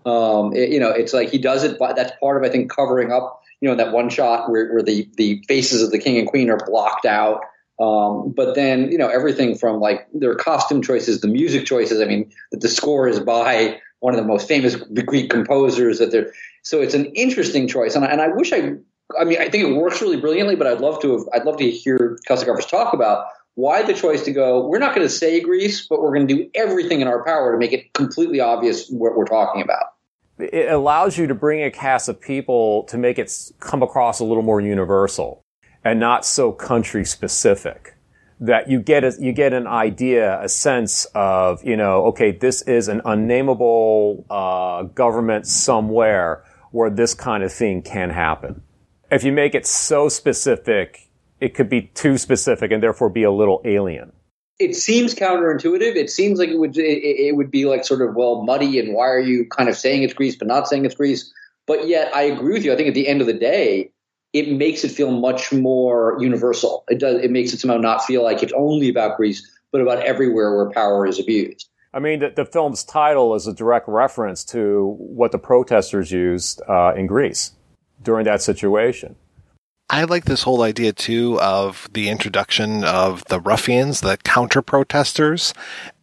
Um, it, you know, it's like he does it, but that's part of I think covering up. You know, that one shot where, where the the faces of the king and queen are blocked out. Um, but then you know everything from like their costume choices, the music choices. I mean, that the score is by one of the most famous Greek composers. That they're so it's an interesting choice, and I, and I wish I I mean, I think it works really brilliantly, but I'd love to have, I'd love to hear Costa-Gavras talk about why the choice to go. We're not going to say Greece, but we're going to do everything in our power to make it completely obvious what we're talking about. It allows you to bring a cast of people to make it come across a little more universal and not so country specific. That you get a, you get an idea, a sense of you know, okay, this is an unnameable uh, government somewhere where this kind of thing can happen if you make it so specific, it could be too specific and therefore be a little alien. It seems counterintuitive. It seems like it would it, it would be like sort of well muddy and why are you kind of saying it's Greece but not saying it's Greece? But yet I agree with you. I think at the end of the day, it makes it feel much more universal. It does. It makes it somehow not feel like it's only about Greece, but about everywhere where power is abused. I mean, the, the film's title is a direct reference to what the protesters used uh, in Greece during that situation. I like this whole idea too of the introduction of the ruffians, the counter protesters.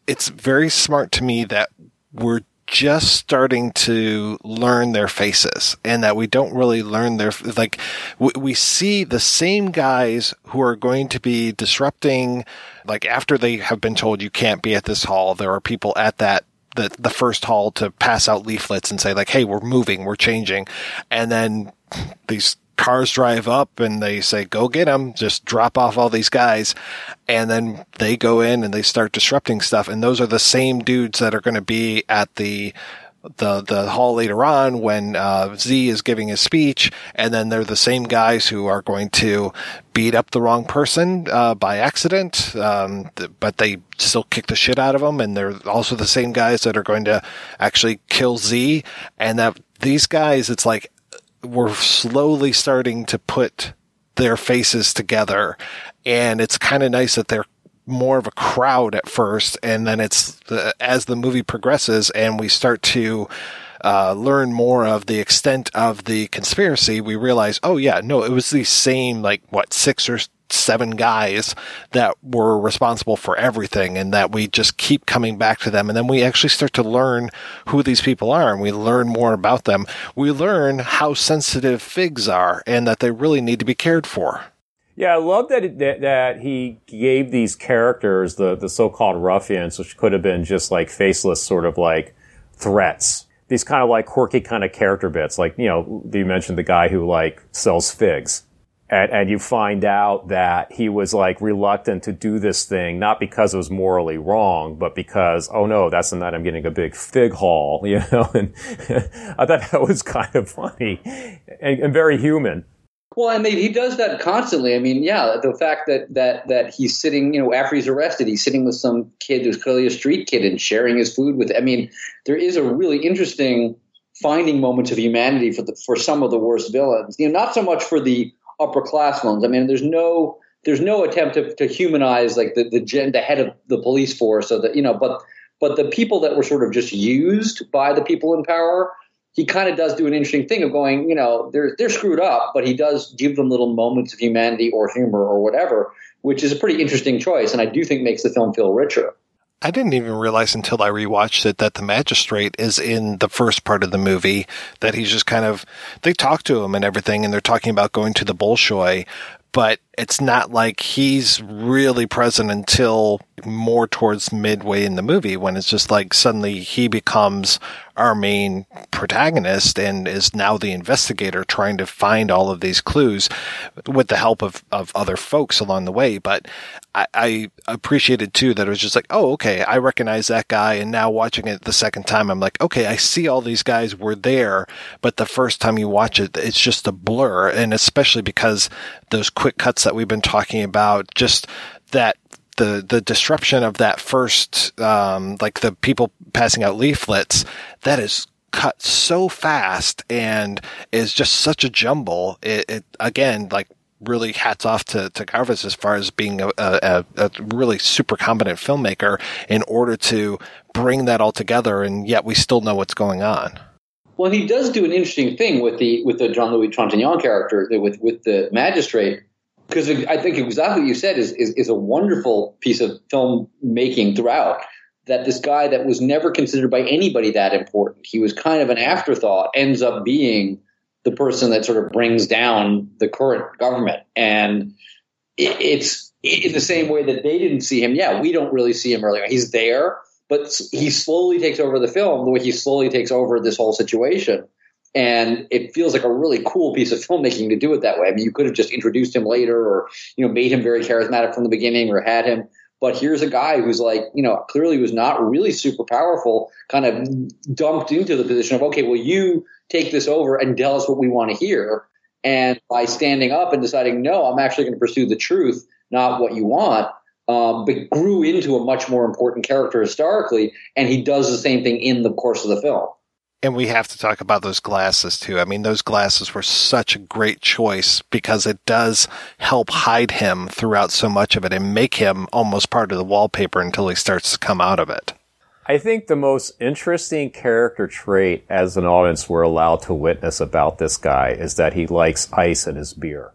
It's very smart to me that we're just starting to learn their faces and that we don't really learn their, like, we, see the same guys who are going to be disrupting, like, after they have been told you can't be at this hall, there are people at that the the first hall to pass out leaflets and say like, "Hey, we're moving, we're changing," and then these cars drive up and they say, "Go get them!" Just drop off all these guys, and then they go in and they start disrupting stuff. And those are the same dudes that are going to be at the the the hall later on when uh, Z is giving his speech, and then they're the same guys who are going to beat up the wrong person uh, by accident, um, th- but they still kick the shit out of them, and they're also the same guys that are going to actually kill Z, and that these guys, it's like we're slowly starting to put their faces together, and it's kind of nice that they're more of a crowd at first, and then it's the, as the movie progresses and we start to uh, learn more of the extent of the conspiracy, we realize, oh yeah, no, it was the same like what six or seven guys that were responsible for everything and that we just keep coming back to them. And then we actually start to learn who these people are and we learn more about them. We learn how sensitive figs are and that they really need to be cared for. Yeah, I love that, that that he gave these characters the the so-called ruffians, which could have been just like faceless, sort of like threats. These kind of like quirky kind of character bits, like you know, you mentioned the guy who like sells figs, and, and you find out that he was like reluctant to do this thing, not because it was morally wrong, but because oh no, that's the night I'm getting a big fig haul, (laughs) you know. And (laughs) I thought that was kind of funny and, and very human. Well, and they, he does that constantly. I mean, yeah, the fact that that that he's sitting, you know, after he's arrested, he's sitting with some kid who's clearly a street kid and sharing his food with. I mean, there is a really interesting finding moments of humanity for the for some of the worst villains. You know, not so much for the upper class ones. I mean, there's no there's no attempt to, to humanize like the the, gen, the head of the police force, so that you know, but but the people that were sort of just used by the people in power he kind of does do an interesting thing of going, you know, they're they're screwed up, but he does give them little moments of humanity or humor or whatever, which is a pretty interesting choice, and I do think makes the film feel richer. I didn't even realize until I rewatched it that the magistrate is in the first part of the movie. That he's just kind of they talk to him and everything, and they're talking about going to the Bolshoi, but it's not like he's really present until more towards midway in the movie when it's just like suddenly he becomes our main protagonist and is now the investigator trying to find all of these clues with the help of, of other folks along the way. But I, I appreciated too that it was just like, oh, okay, I recognize that guy. And now watching it the second time, I'm like, okay, I see all these guys were there. But the first time you watch it, it's just a blur. And especially because those quick cuts that we've been talking about, just that the the disruption of that first um, like the people passing out leaflets that is cut so fast and is just such a jumble it, it again like really hats off to, to Gavras as far as being a, a, a, really super competent filmmaker in order to bring that all together and yet we still know what's going on. Well, he does do an interesting thing with the with the Jean Louis Trintignant character with with the magistrate because I think exactly what you said is, is, is a wonderful piece of filmmaking throughout. That this guy that was never considered by anybody that important, he was kind of an afterthought, ends up being the person that sort of brings down the current government. And it, it's in the same way that they didn't see him. Yeah, we don't really see him earlier. He's there, but he slowly takes over the film the way he slowly takes over this whole situation and it feels like a really cool piece of filmmaking to do it that way. I mean, you could have just introduced him later, or you know, made him very charismatic from the beginning, or had him. But here's a guy who's like, you know, clearly was not really super powerful, kind of dumped into the position of, okay, well, you take this over and tell us what we want to hear. And by standing up and deciding, no, I'm actually going to pursue the truth, not what you want, um, but grew into a much more important character historically. And he does the same thing in the course of the film. And we have to talk about those glasses too. I mean, those glasses were such a great choice because it does help hide him throughout so much of it and make him almost part of the wallpaper until he starts to come out of it. I think the most interesting character trait as an audience we're allowed to witness about this guy is that he likes ice in his beer.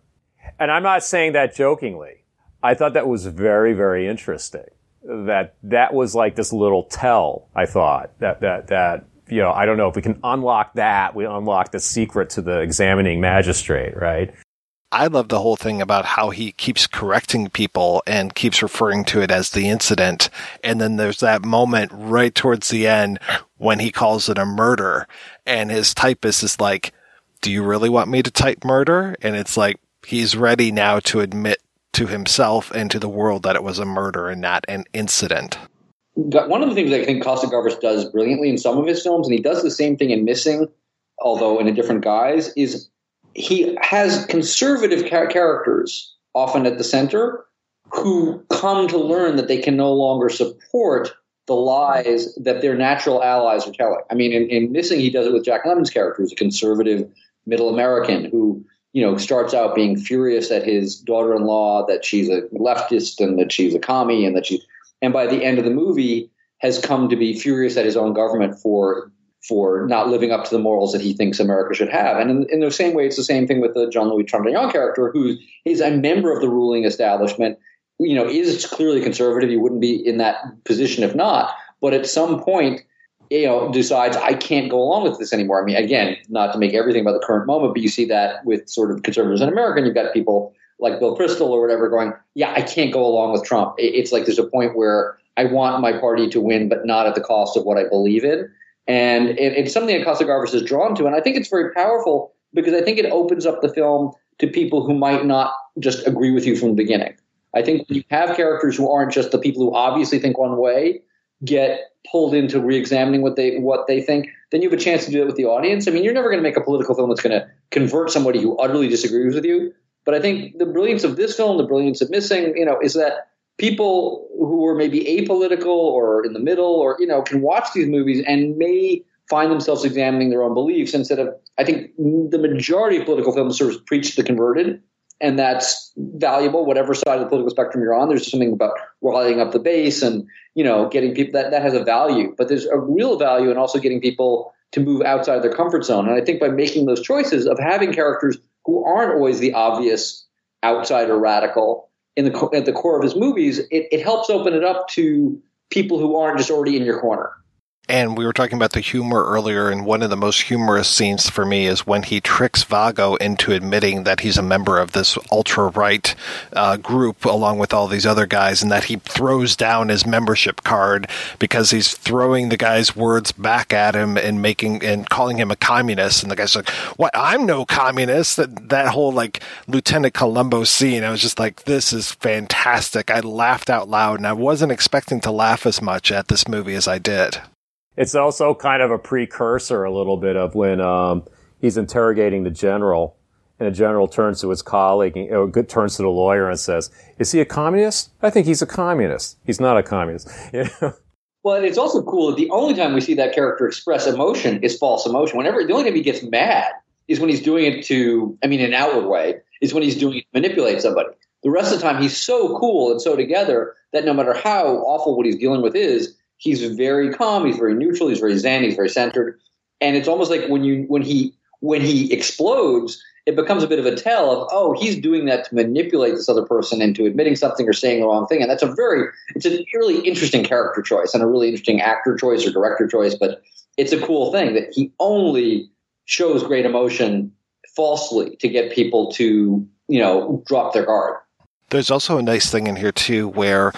And I'm not saying that jokingly. I thought that was very, very interesting. That that was like this little tell. I thought that that that you know I don't know if we can unlock that. We unlock the secret to the examining magistrate, right? I love the whole thing about how he keeps correcting people and keeps referring to it as the incident. And then there's that moment right towards the end when he calls it a murder and his typist is like, do you really want me to type murder? And it's like, he's ready now to admit to himself and to the world that it was a murder and not an incident. One of the things I think Costa-Gavras does brilliantly in some of his films, and he does the same thing in Missing, although in a different guise, is he has conservative char- characters often at the center who come to learn that they can no longer support the lies that their natural allies are telling. I mean, in, in Missing, he does it with Jack Lemmon's character, who's a conservative middle American who, you know, starts out being furious at his daughter-in-law that she's a leftist and that she's a commie and that she, and by the end of the movie, has come to be furious at his own government for for not living up to the morals that he thinks America should have. And in, in the same way, it's the same thing with the Jean Louis Trintignant character, who is a member of the ruling establishment. You know, is clearly conservative. He wouldn't be in that position if not. But at some point, you know, decides I can't go along with this anymore. I mean, again, not to make everything about the current moment, but you see that with sort of conservatives in America, and you've got people like Bill Kristol or whatever going, yeah, I can't go along with Trump. It's like there's a point where I want my party to win, but not at the cost of what I believe in. And it's something that Costa-Gavras is drawn to. And I think it's very powerful because I think it opens up the film to people who might not just agree with you from the beginning. I think when you have characters who aren't just the people who obviously think one way get pulled into re-examining what they what they think, then you have a chance to do it with the audience. I mean, you're never going to make a political film that's going to convert somebody who utterly disagrees with you. But I think the brilliance of this film, the brilliance of Missing, you know, is that people who are maybe apolitical or in the middle or you know can watch these movies and may find themselves examining their own beliefs instead of i think the majority of political films sort of preach the converted and that's valuable whatever side of the political spectrum you're on. There's something about rallying up the base and you know getting people that that has a value but there's a real value in also getting people to move outside their comfort zone. And i think by making those choices of having characters who aren't always the obvious outsider radical in the at the core of his movies, it, it helps open it up to people who aren't just already in your corner. And we were talking about the humor earlier, and one of the most humorous scenes for me is when he tricks Vago into admitting that he's a member of this ultra right uh, group along with all these other guys, and that he throws down his membership card because he's throwing the guy's words back at him and making and calling him a communist. And the guy's like, "What? I'm no communist." That that whole like Lieutenant Columbo scene, I was just like, "This is fantastic." I laughed out loud, and I wasn't expecting to laugh as much at this movie as I did. It's also kind of a precursor, a little bit, of when um, he's interrogating the general, and the general turns to his colleague, or turns to the lawyer, and says, "Is he a communist? I think he's a communist. He's not a communist." (laughs) You know? Well, it's also cool that the only time we see that character express emotion is false emotion. Whenever the only time he gets mad is when he's doing it to, I mean, an outward way, is when he's doing it to manipulate somebody. The rest of the time, he's so cool and so together that no matter how awful what he's dealing with is, he's very calm, he's very neutral, he's very zen, he's very centered. And it's almost like when you when he when he explodes, it becomes a bit of a tell of oh he's doing that to manipulate this other person into admitting something or saying the wrong thing and that's a very it's a really interesting character choice and a really interesting actor choice or director choice but it's a cool thing that he only shows great emotion falsely to get people to you know drop their guard there's also a nice thing in here too where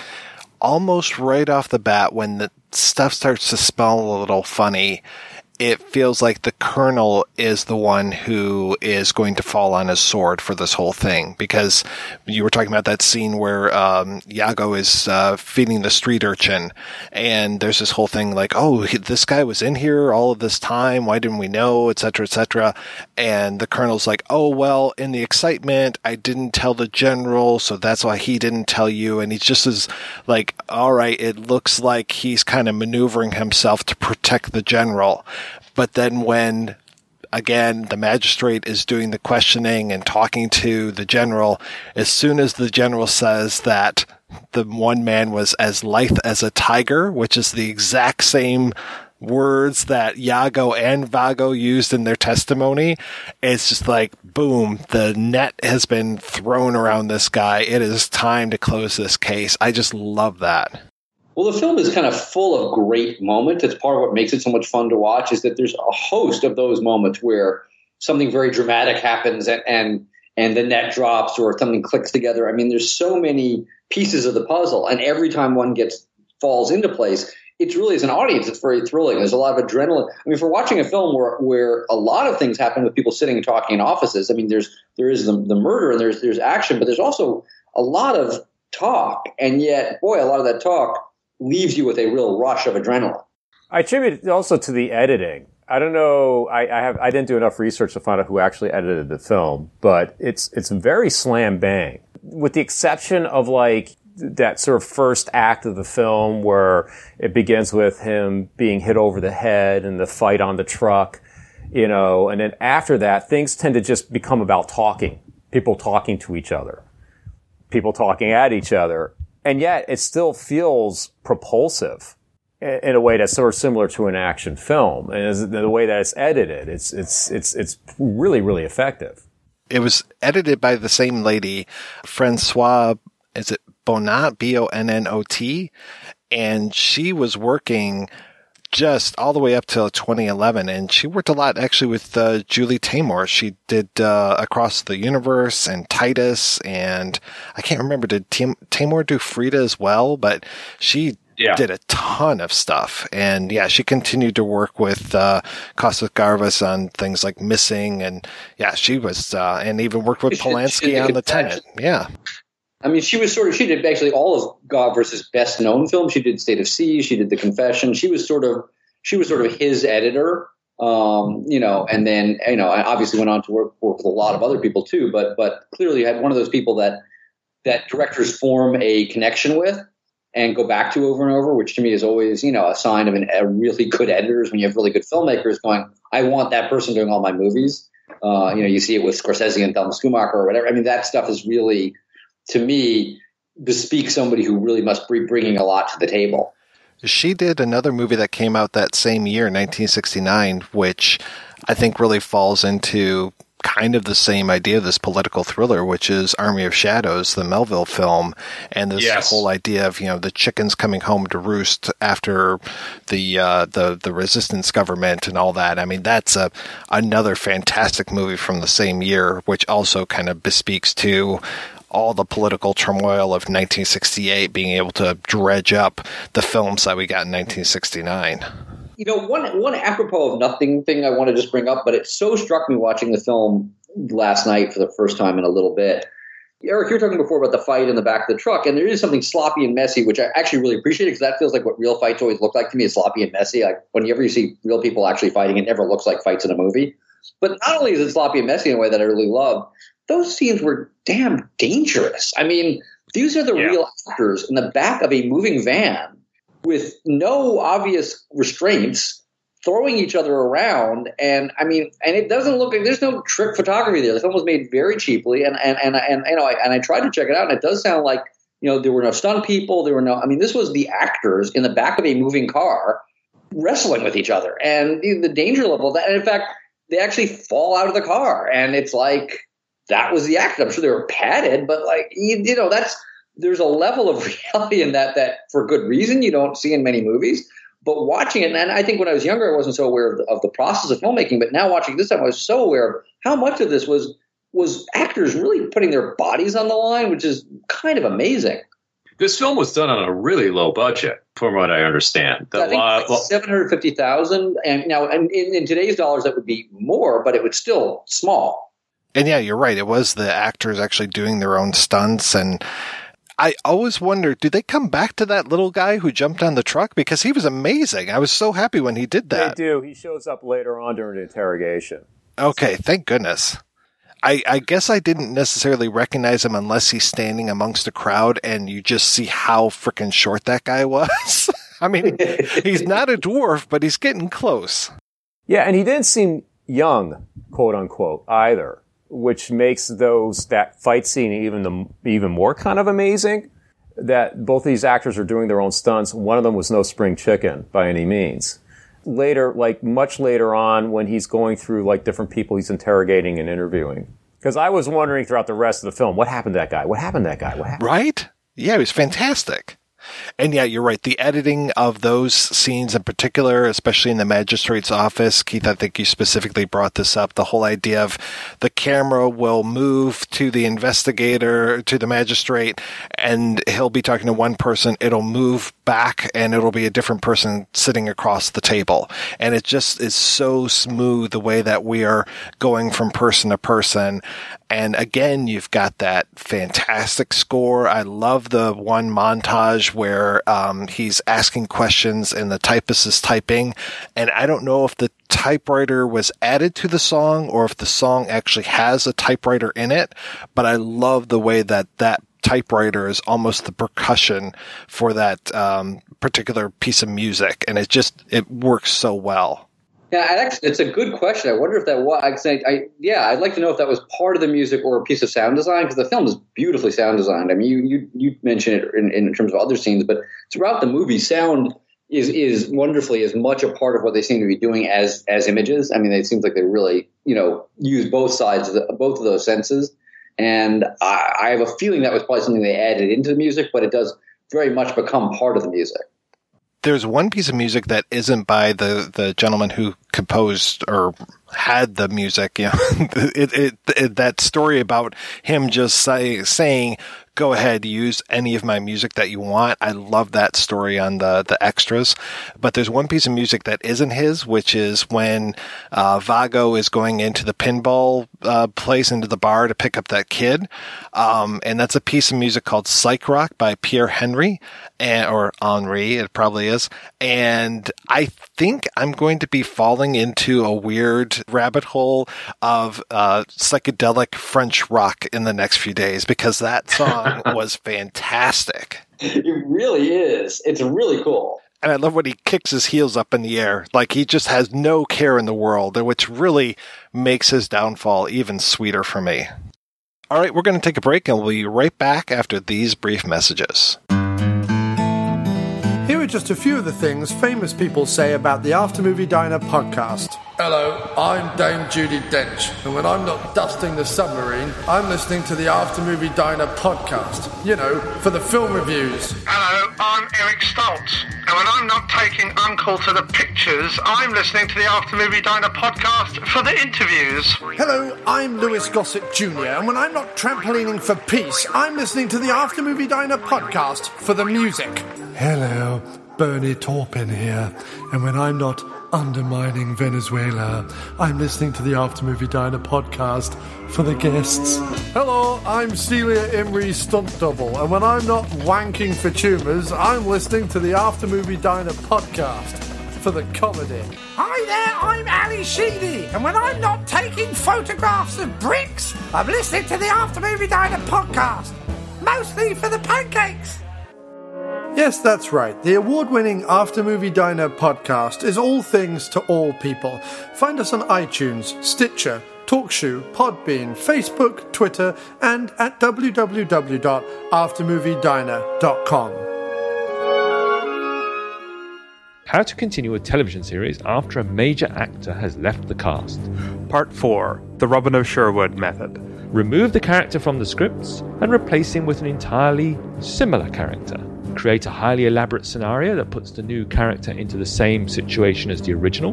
almost right off the bat when the stuff starts to smell a little funny it feels like the colonel is the one who is going to fall on his sword for this whole thing because you were talking about that scene where um, Yago is uh, feeding the street urchin, and there's this whole thing like, oh, this guy was in here all of this time. Why didn't we know, etc., etc. And the colonel's like, oh well, in the excitement, I didn't tell the general, so that's why he didn't tell you. And he just is like, all right, it looks like he's kind of maneuvering himself to protect the general. But then when again, the magistrate is doing the questioning and talking to the general. As soon as the general says that the one man was as lithe as a tiger, which is the exact same words that Yago and Vago used in their testimony. It's just like, boom, the net has been thrown around this guy. It is time to close this case. I just love that. Well, the film is kind of full of great moments. It's part of what makes it so much fun to watch is that there's a host of those moments where something very dramatic happens and, and and the net drops or something clicks together. I mean, there's so many pieces of the puzzle, and every time one gets falls into place, it's really as an audience, it's very thrilling. There's a lot of adrenaline. I mean, if we're watching a film where where a lot of things happen with people sitting and talking in offices, I mean, there's there is the, the murder and there's there's action, but there's also a lot of talk, and yet, boy, a lot of that talk leaves you with a real rush of adrenaline. I attribute it also to the editing. I don't know. I, I, have. I didn't do enough research to find out who actually edited the film, but it's it's very slam bang, with the exception of like that sort of first act of the film where it begins with him being hit over the head and the fight on the truck, you know, and then after that, things tend to just become about talking, people talking to each other, people talking at each other, and yet it still feels propulsive in a way that's sort of similar to an action film, and the way that it's edited, it's it's it's it's really really effective. It was edited by the same lady, Francois. Is it Bonnot? B O N N O T, and she was working just all the way up till 2011, and she worked a lot actually with uh, Julie Taymor. She did uh, Across the Universe and Titus, and I can't remember did Tam- Taymor do Frida as well, but she yeah. did a ton of stuff. And yeah, she continued to work with uh, Costas Gavras on things like Missing. And yeah, she was, uh, and even worked with Polanski on The Tenant. Yeah. I mean, she was sort of, she did actually all of Gavras's best known films. She did State of Siege, she did The Confession. She was sort of, she was sort of his editor. Um, you know, and then, you know, I obviously went on to work, work with a lot of other people too, but, but clearly had one of those people that, that directors form a connection with and go back to over and over, which to me is always, you know, a sign of an, a really good editors when you have really good filmmakers going, I want that person doing all my movies. Uh, you know, you see it with Scorsese and Thelma Schoonmaker or whatever. I mean, that stuff is really, to me, bespeaks somebody who really must be bringing a lot to the table. She did another movie that came out that same year, 1969, which I think really falls into kind of the same idea, of this political thriller, which is Army of Shadows, the Melville film, and this yes. whole idea of you know the chickens coming home to roost after the uh, the the resistance government and all that. I mean, that's a another fantastic movie from the same year, which also kind of bespeaks to all the political turmoil of 1968 being able to dredge up the films that we got in 1969 you know, one one apropos of nothing thing I want to just bring up, but it so struck me watching the film last night for the first time in a little bit. Eric, you were talking before about the fight in the back of the truck, and there is something sloppy and messy, which I actually really appreciate because that feels like what real fights always look like to me is sloppy and messy. Like whenever you see real people actually fighting, it never looks like fights in a movie. But not only is it sloppy and messy in a way that I really love, those scenes were damn dangerous. I mean, these are the yeah. real actors in the back of a moving van with no obvious restraints throwing each other around. And i mean and it doesn't look like there's no trick photography there. The film was made very cheaply. And and and, and you know I, and i tried to check it out and it does sound like you know there were no stunt people. There were no i mean this was the actors in the back of a moving car wrestling with each other. And the, the danger level that and in fact they actually fall out of the car. And it's like that was the act i'm sure they were padded but like you, you know that's there's a level of (laughs) reality in that that for good reason you don't see in many movies. But watching it, and I think when I was younger, I wasn't so aware of the, of the process of filmmaking. But now watching this time, I was so aware of how much of this was was actors really putting their bodies on the line, which is kind of amazing. This film was done on a really low budget, from what I understand. The I think like seven hundred fifty thousand, and now in, in today's dollars, that would be more, but it would still small. And yeah, you're right. It was the actors actually doing their own stunts and I always wonder, do they come back to that little guy who jumped on the truck? Because he was amazing. I was so happy when he did that. They do. He shows up later on during the interrogation. Okay, thank goodness. I, I guess I didn't necessarily recognize him unless he's standing amongst a crowd and you just see how freaking short that guy was. (laughs) I mean, he's not a dwarf, but he's getting close. Yeah, and he didn't seem young, quote unquote, either which makes those that fight scene even the, even more kind of amazing. That both these actors are doing their own stunts. One of them was no spring chicken by any means. later, like much later on, when he's going through like different people he's interrogating and interviewing. Because I was wondering throughout the rest of the film, what happened to that guy? What happened to that guy? What happened? Right? Yeah, he was fantastic. And yeah, you're right. The editing of those scenes in particular, especially in the magistrate's office, Keith, I think you specifically brought this up. The whole idea of the camera will move to the investigator, to the magistrate, and he'll be talking to one person. It'll move back and it'll be a different person sitting across the table. And it just is so smooth the way that we are going from person to person. And again, you've got that fantastic score. I love the one montage where um, he's asking questions and the typist is typing. And I don't know if the typewriter was added to the song or if the song actually has a typewriter in it, but I love the way that that typewriter is almost the percussion for that um, particular piece of music. And it just, it works so well. Yeah, actually, it's a good question. I wonder if that was. I, I, yeah, I'd like to know if that was part of the music or a piece of sound design because the film is beautifully sound designed. I mean, you you you mentioned it in, in terms of other scenes, but throughout the movie, sound is is wonderfully as much a part of what they seem to be doing as as images. I mean, it seems like they really you know use both sides of the, both of those senses. And I, I have a feeling that was probably something they added into the music, but it does very much become part of the music there's one piece of music that isn't by the the gentleman who composed or had the music. You know, (laughs) it, it, it, that story about him just say, saying, "Go ahead, use any of my music that you want." I love that story on the the extras. But there's one piece of music that isn't his, which is when uh, Vago is going into the pinball uh, place, into the bar to pick up that kid, um, and that's a piece of music called "Psych Rock" by Pierre Henry, and, or Henri, it probably is. And I think I'm going to be falling into a weird rabbit hole of uh, psychedelic French rock in the next few days because that song (laughs) was fantastic. It really is. It's really cool. And I love when he kicks his heels up in the air. Like he just has no care in the world, which really makes his downfall even sweeter for me. All right, we're going to take a break and we'll be right back after these brief messages. Here are just a few of the things famous people say about the Aftermovie Diner podcast. Hello, I'm Dame Judi Dench, and when I'm not dusting the submarine, I'm listening to the Aftermovie Diner podcast. You know, for the film reviews. Hello, I'm Eric Stoltz, and when I'm not taking Uncle to the pictures, I'm listening to the Aftermovie Diner podcast for the interviews. Hello, I'm Louis Gossett Jr., and when I'm not trampolining for peace, I'm listening to the Aftermovie Diner podcast for the music. Hello, Bernie Taupin here, and when I'm not undermining Venezuela. I'm listening to the Aftermovie Diner podcast for the guests. Hello, I'm Celia Imrie Stunt Double, and when I'm not wanking for tumours, I'm listening to the Aftermovie Diner podcast for the comedy. Hi there, I'm Ally Sheedy, and when I'm not taking photographs of bricks, I'm listening to the Aftermovie Diner podcast, mostly for the pancakes. Yes, that's right. The award winning After Movie Diner podcast is all things to all people. Find us on iTunes, Stitcher, TalkShoe, Podbean, Facebook, Twitter, and at www.aftermoviediner.com. How to continue a television series after a major actor has left the cast. Part 4 The Robin of Sherwood Method. Remove the character from the scripts and replace him with an entirely similar character create a highly elaborate scenario that puts the new character into the same situation as the original.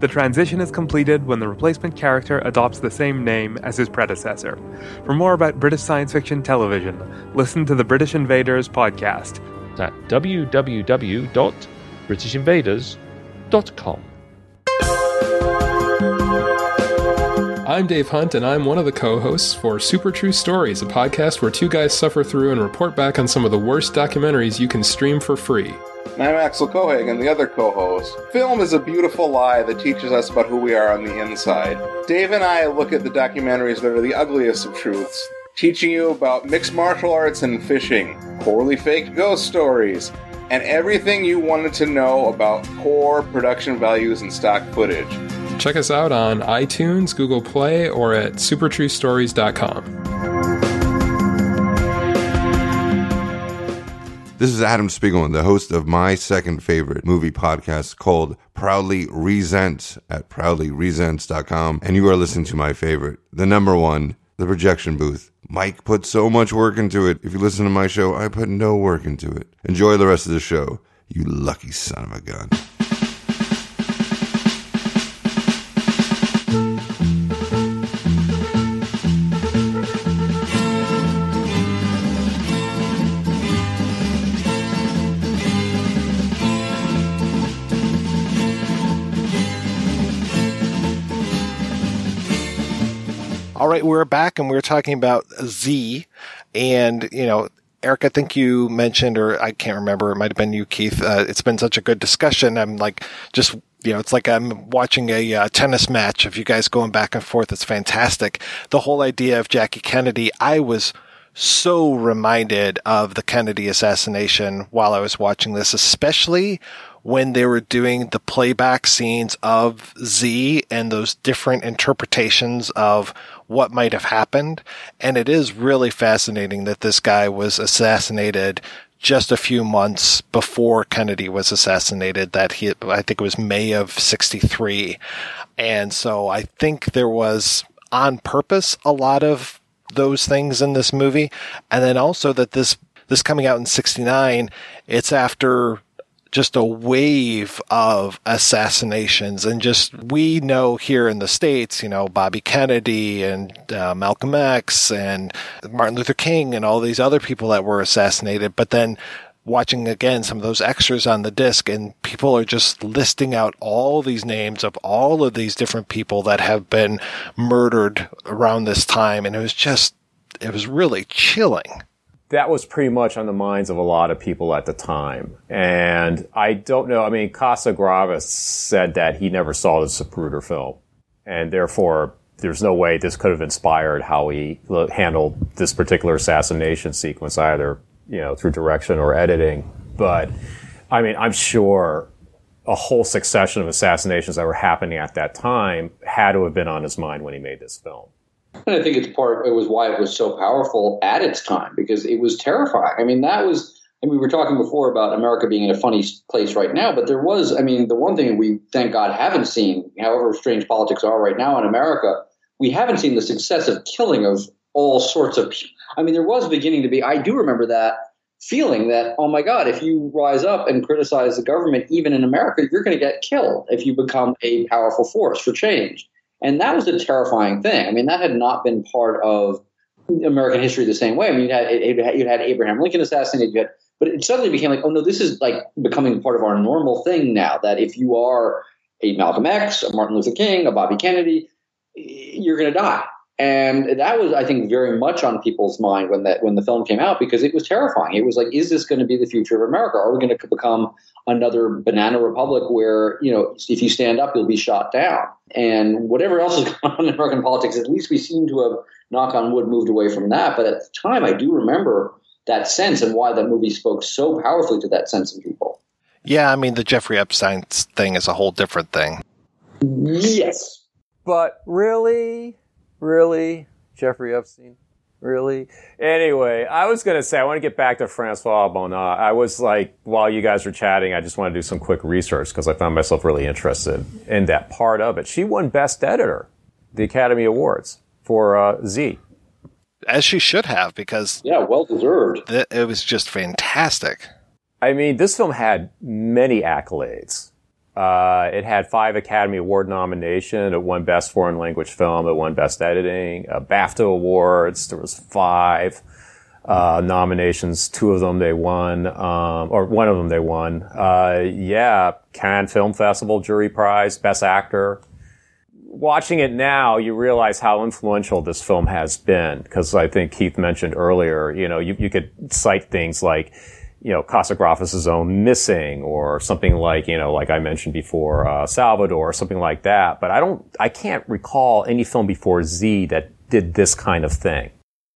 The transition is completed when the replacement character adopts the same name as his predecessor. For more about British science fiction television, listen to the British Invaders podcast at www.britishinvaders.com. I'm Dave Hunt, and I'm one of the co hosts for Super True Stories, a podcast where two guys suffer through and report back on some of the worst documentaries you can stream for free. And I'm Axel Cohagen, the other co host. Film is a beautiful lie that teaches us about who we are on the inside. Dave and I look at the documentaries that are the ugliest of truths, teaching you about mixed martial arts and fishing, poorly faked ghost stories, and everything you wanted to know about poor production values and stock footage. Check us out on iTunes, Google Play, or at supertruestories.com. This is Adam Spiegelman, the host of my second favorite movie podcast called Proudly Resent at proudlyresents.com. And you are listening to my favorite, the number one, The Projection Booth. Mike put so much work into it. If you listen to my show, I put no work into it. Enjoy the rest of the show, you lucky son of a gun. All right, we're back and we're talking about Z. And, you know, Eric, I think you mentioned, or I can't remember, it might have been you, Keith. Uh, it's been such a good discussion. I'm like, just, you know, it's like I'm watching a uh, tennis match of you guys going back and forth. It's fantastic. The whole idea of Jackie Kennedy, I was so reminded of the Kennedy assassination while I was watching this, especially when they were doing the playback scenes of Z and those different interpretations of what might have happened. And it is really fascinating that this guy was assassinated just a few months before Kennedy was assassinated that he, I think it was May of 63. And so I think there was on purpose a lot of those things in this movie. And then also that this, this coming out in 69, it's after just a wave of assassinations. And just we know here in the states you know bobby kennedy and uh, malcolm x and martin luther king and all these other people that were assassinated. But then watching again some of those extras on the disc and people are just listing out all these names of all of these different people that have been murdered around this time. And it was just it was really chilling that was pretty much on the minds of a lot of people at the time. And I don't know. I mean, Costa-Gavras said that he never saw the Zapruder film. And therefore, there's no way this could have inspired how he handled this particular assassination sequence, either, you know, through direction or editing. But, I mean, I'm sure a whole succession of assassinations that were happening at that time had to have been on his mind when he made this film. And I think it's part. It was why it was so powerful at its time because it was terrifying. I mean, that was. And we were talking before about America being in a funny place right now, but there was. I mean, the one thing we thank God haven't seen, however strange politics are right now in America, we haven't seen the successive killing of all sorts of people. I mean, there was beginning to be. I do remember that feeling that, oh my God, if you rise up and criticize the government, even in America, you're going to get killed if you become a powerful force for change. And that was a terrifying thing. I mean, that had not been part of American history the same way. I mean, you had, you had Abraham Lincoln assassinated, you had, but it suddenly became like, oh no, this is like becoming part of our normal thing now. That if you are a Malcolm X, a Martin Luther King, a Bobby Kennedy, you're going to die. And that was, I think, very much on people's mind when that when the film came out because it was terrifying. It was like, is this going to be the future of America? Are we going to become another banana republic where you know if you stand up, you'll be shot down? And whatever else is (laughs) going on in American politics, at least we seem to have, knock on wood, moved away from that. But at the time, I do remember that sense and why that movie spoke so powerfully to that sense in people. Yeah, I mean, the Jeffrey Epstein thing is a whole different thing. Yes. But really, Really? Jeffrey Epstein? Really? Anyway, I was going to say, I want to get back to Françoise Bonnot. I was like, while you guys were chatting, I just want to do some quick research because I found myself really interested in that part of it. She won Best Editor, the Academy Awards for uh, Z. As she should have, because. Yeah, well deserved. Th- it was just fantastic. I mean, this film had many accolades. Uh, it had five Academy Award nominations. It won Best Foreign Language Film. It won Best Editing. Uh, BAFTA awards. There was five uh, nominations. Two of them they won, um, or one of them they won. Uh, yeah, Cannes Film Festival Jury Prize, Best Actor. Watching it now, you realize how influential this film has been. Because I think Keith mentioned earlier, you know, you, you could cite things like you know, Costa-Gavras' own Missing or something like, you know, like I mentioned before, uh, Salvador, something like that. But I don't, I can't recall any film before Z that did this kind of thing.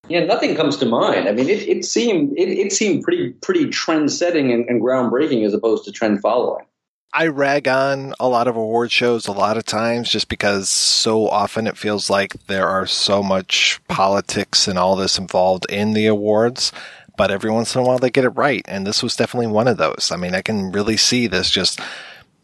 Yeah, nothing comes to mind. I mean, it, it seemed it, it seemed pretty pretty trend setting and, and groundbreaking as opposed to trend following. I rag on a lot of award shows a lot of times just because so often it feels like there are so much politics and all this involved in the awards. But every once in a while they get it right. And this was definitely one of those. I mean, I can really see this just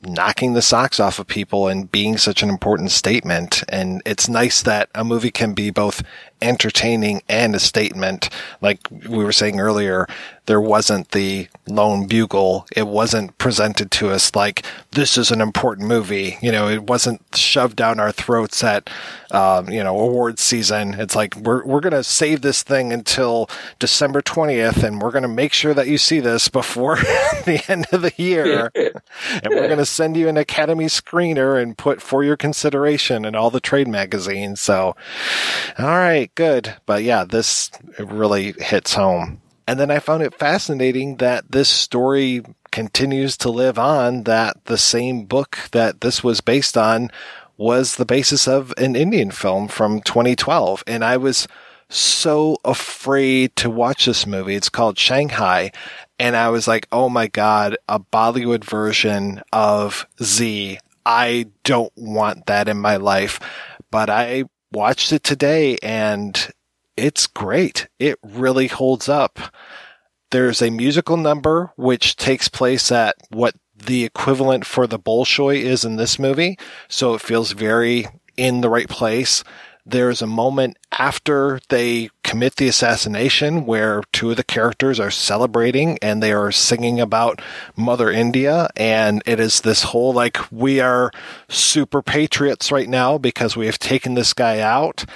knocking the socks off of people and being such an important statement. And it's nice that a movie can be both entertaining and a statement. Like we were saying earlier, there wasn't the lone bugle. It wasn't presented to us like this is an important movie. You know, it wasn't shoved down our throats at, um, you know, awards season. It's like we're we're gonna save this thing until December twentieth, and we're gonna make sure that you see this before (laughs) the end of the year, (laughs) and we're gonna send you an Academy screener and put for your consideration in all the trade magazines. So, all right, good. But yeah, this really hits home. And then I found it fascinating that this story continues to live on, that the same book that this was based on was the basis of an Indian film from 2012. And I was so afraid to watch this movie. It's called Shanghai. And I was like, oh my God, a Bollywood version of Z. I don't want that in my life. But I watched it today and it's great. It really holds up. There's a musical number which takes place at what the equivalent for the Bolshoi is in this movie. So it feels very in the right place. There's a moment after they commit the assassination where two of the characters are celebrating and they are singing about Mother India. And it is this whole like, we are super patriots right now because we have taken this guy out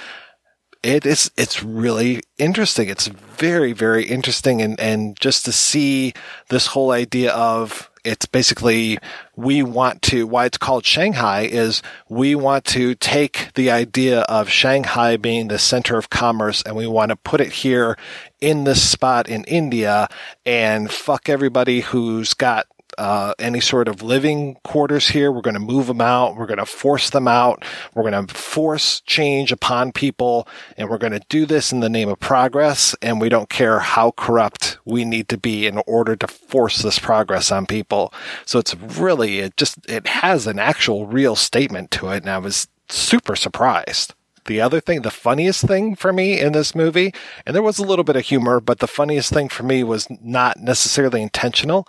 it is it's really interesting. It's very very interesting, and and just to see this whole idea of it's basically we want to why it's called Shanghai is we want to take the idea of Shanghai being the center of commerce and we want to put it here in this spot in India and fuck everybody who's got uh, any sort of living quarters here. We're going to move them out. We're going to force them out. We're going to force change upon people. And we're going to do this in the name of progress. And we don't care how corrupt we need to be in order to force this progress on people. So it's really, it just, it has an actual real statement to it. And I was super surprised. The other thing, the funniest thing for me in this movie, and there was a little bit of humor, but the funniest thing for me was not necessarily intentional.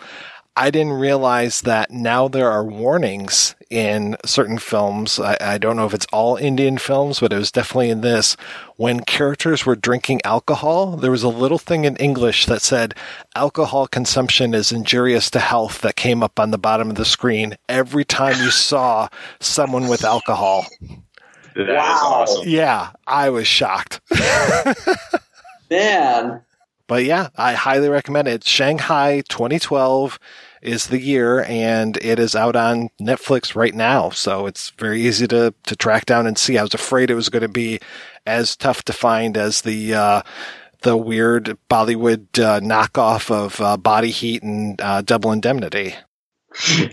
I didn't realize that now there are warnings in certain films. I, I, don't know if it's all Indian films, but it was definitely in this. When characters were drinking alcohol, there was a little thing in English that said alcohol consumption is injurious to health that came up on the bottom of the screen every time you (laughs) saw someone with alcohol. That wow. Awesome. Yeah, I was shocked. (laughs) Man. But yeah, I highly recommend it. Shanghai 2012 is the year and it is out on Netflix right now. So it's very easy to, to track down and see. I was afraid it was going to be as tough to find as the, uh, the weird Bollywood uh, knockoff of uh, Body Heat and uh, Double Indemnity.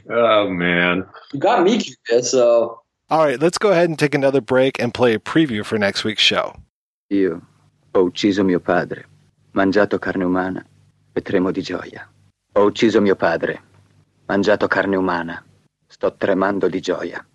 Oh man, you got me curious. So, all right, let's go ahead and take another break and play a preview for next week's show. Io ho ucciso mio padre, mangiato carne umana e tremo di gioia. Ho ucciso mio padre, mangiato carne umana. Sto tremando di gioia.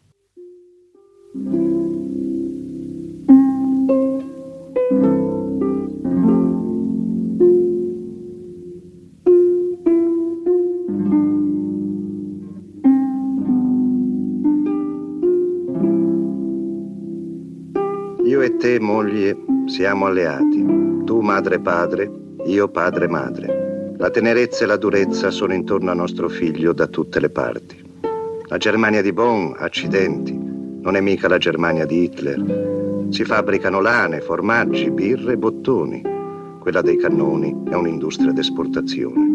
Io e te, moglie, siamo alleati. Tu madre padre, io padre madre. La tenerezza e la durezza sono intorno a nostro figlio da tutte le parti. La Germania di Bonn, accidenti, non è mica la Germania di Hitler. Si fabbricano lane, formaggi, birre e bottoni. Quella dei cannoni è un'industria d'esportazione.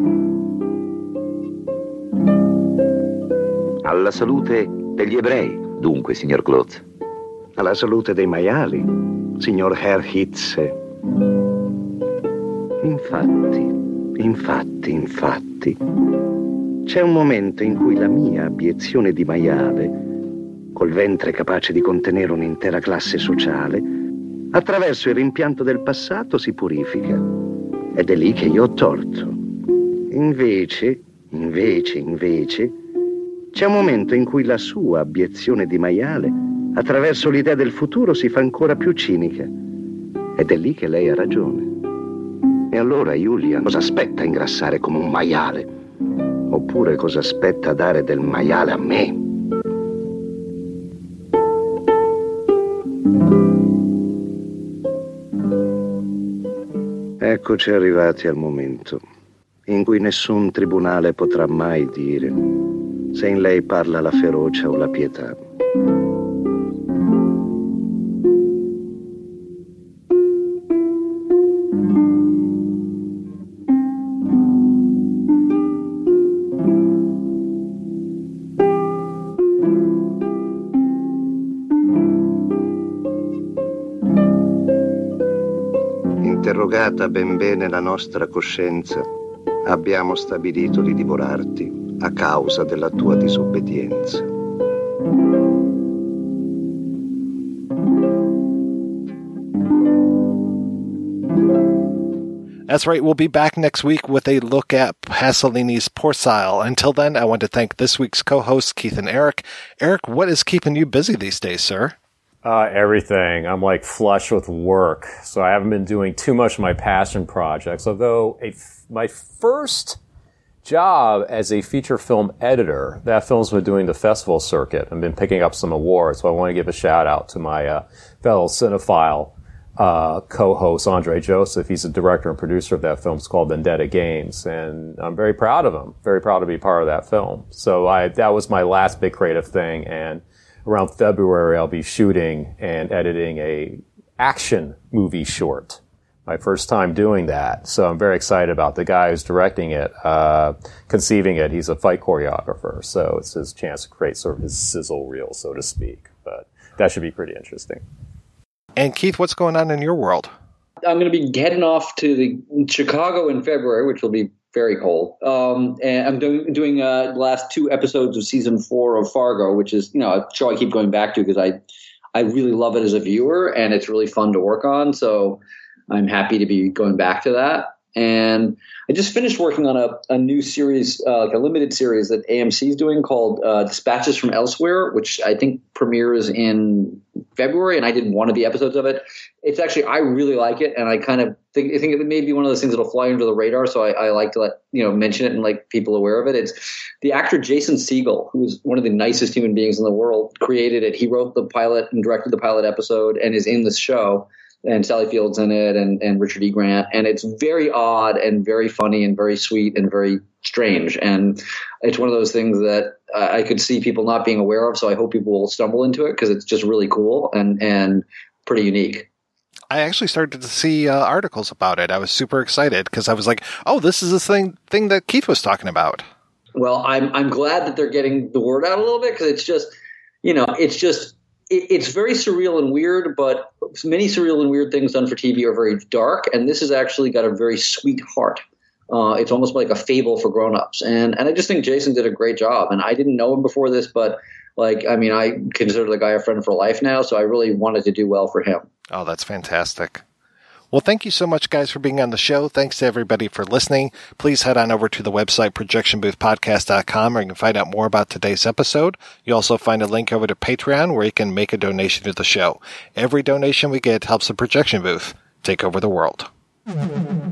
Alla salute degli ebrei, dunque, signor Klotz. Alla salute dei maiali, signor Herr Hitze. Infatti, Infatti, infatti, c'è un momento in cui la mia abiezione di maiale, col ventre capace di contenere un'intera classe sociale, attraverso il rimpianto del passato si purifica. Ed è lì che io ho torto. Invece, invece, invece, c'è un momento in cui la sua abiezione di maiale, attraverso l'idea del futuro, si fa ancora più cinica. Ed è lì che lei ha ragione. E allora Giulia cosa aspetta ingrassare come un maiale? Oppure cosa aspetta dare del maiale a me? Eccoci arrivati al momento in cui nessun tribunale potrà mai dire se in lei parla la ferocia o la pietà. Interrogata ben bene la nostra coscienza, abbiamo stabilito di divorarti a causa della tua disobbedienza. That's right, we'll be back next week with a look at Pasolini's Porcile. Until then, I want to thank this week's co hosts, Keith and Eric. Eric, what is keeping you busy these days, sir? Uh, everything. I'm like flush with work, so I haven't been doing too much of my passion projects. Although f- my first job as a feature film editor, that film's been doing the festival circuit and been picking up some awards. So I want to give a shout out to my uh, fellow cinephile uh, co-host Andre Joseph. He's the director and producer of that film. It's called Vendetta Games, and I'm very proud of him. Very proud to be part of that film. So I that was my last big creative thing, and around February I'll be shooting and editing a action movie short. My first time doing that, so I'm very excited about the guy who's directing it, uh, conceiving it. He's a fight choreographer, so it's his chance to create sort of his sizzle reel, so to speak. But that should be pretty interesting. And Keith, what's going on in your world? I'm going to be heading off to the Chicago in February, which will be very cold. Um, and I'm doing doing uh, the last two episodes of season four of Fargo, which is you know a show I keep going back to because I I really love it as a viewer and it's really fun to work on. So I'm happy to be going back to that. And I just finished working on a, a new series, uh, like a limited series that AMC is doing called uh, Dispatches from Elsewhere, which I think premieres in February. And I did one of the episodes of it. It's actually, I really like it. And I kind of think, I think it may be one of those things that'll fly under the radar. So I, I like to let, you know, mention it and like people aware of it. It's the actor Jason Segel, who's one of the nicest human beings in the world, created it. He wrote the pilot and directed the pilot episode and is in the show and Sally Field's in it and, and Richard E. Grant. And it's very odd and very funny and very sweet and very strange. And it's one of those things that I could see people not being aware of. So I hope people will stumble into it because it's just really cool and, and pretty unique. I actually started to see uh, articles about it. I was super excited because I was like, "Oh, this is the thing thing that Keith was talking about." Well, I'm I'm glad that they're getting the word out a little bit because it's just, you know, it's just it's very surreal and weird, but many surreal and weird things done for TV are very dark, and this has actually got a very sweet heart. Uh, it's almost like a fable for grown-ups, and and I just think Jason did a great job. And I didn't know him before this, but like I mean, I consider the guy a friend for life now, so I really wanted to do well for him. Oh, that's fantastic. Well, thank you so much, guys, for being on the show. Thanks to everybody for listening. Please head on over to the website, projectionboothpodcast.com, where you can find out more about today's episode. You also find a link over to Patreon, where you can make a donation to the show. Every donation we get helps the projection booth take over the world. Mm-hmm.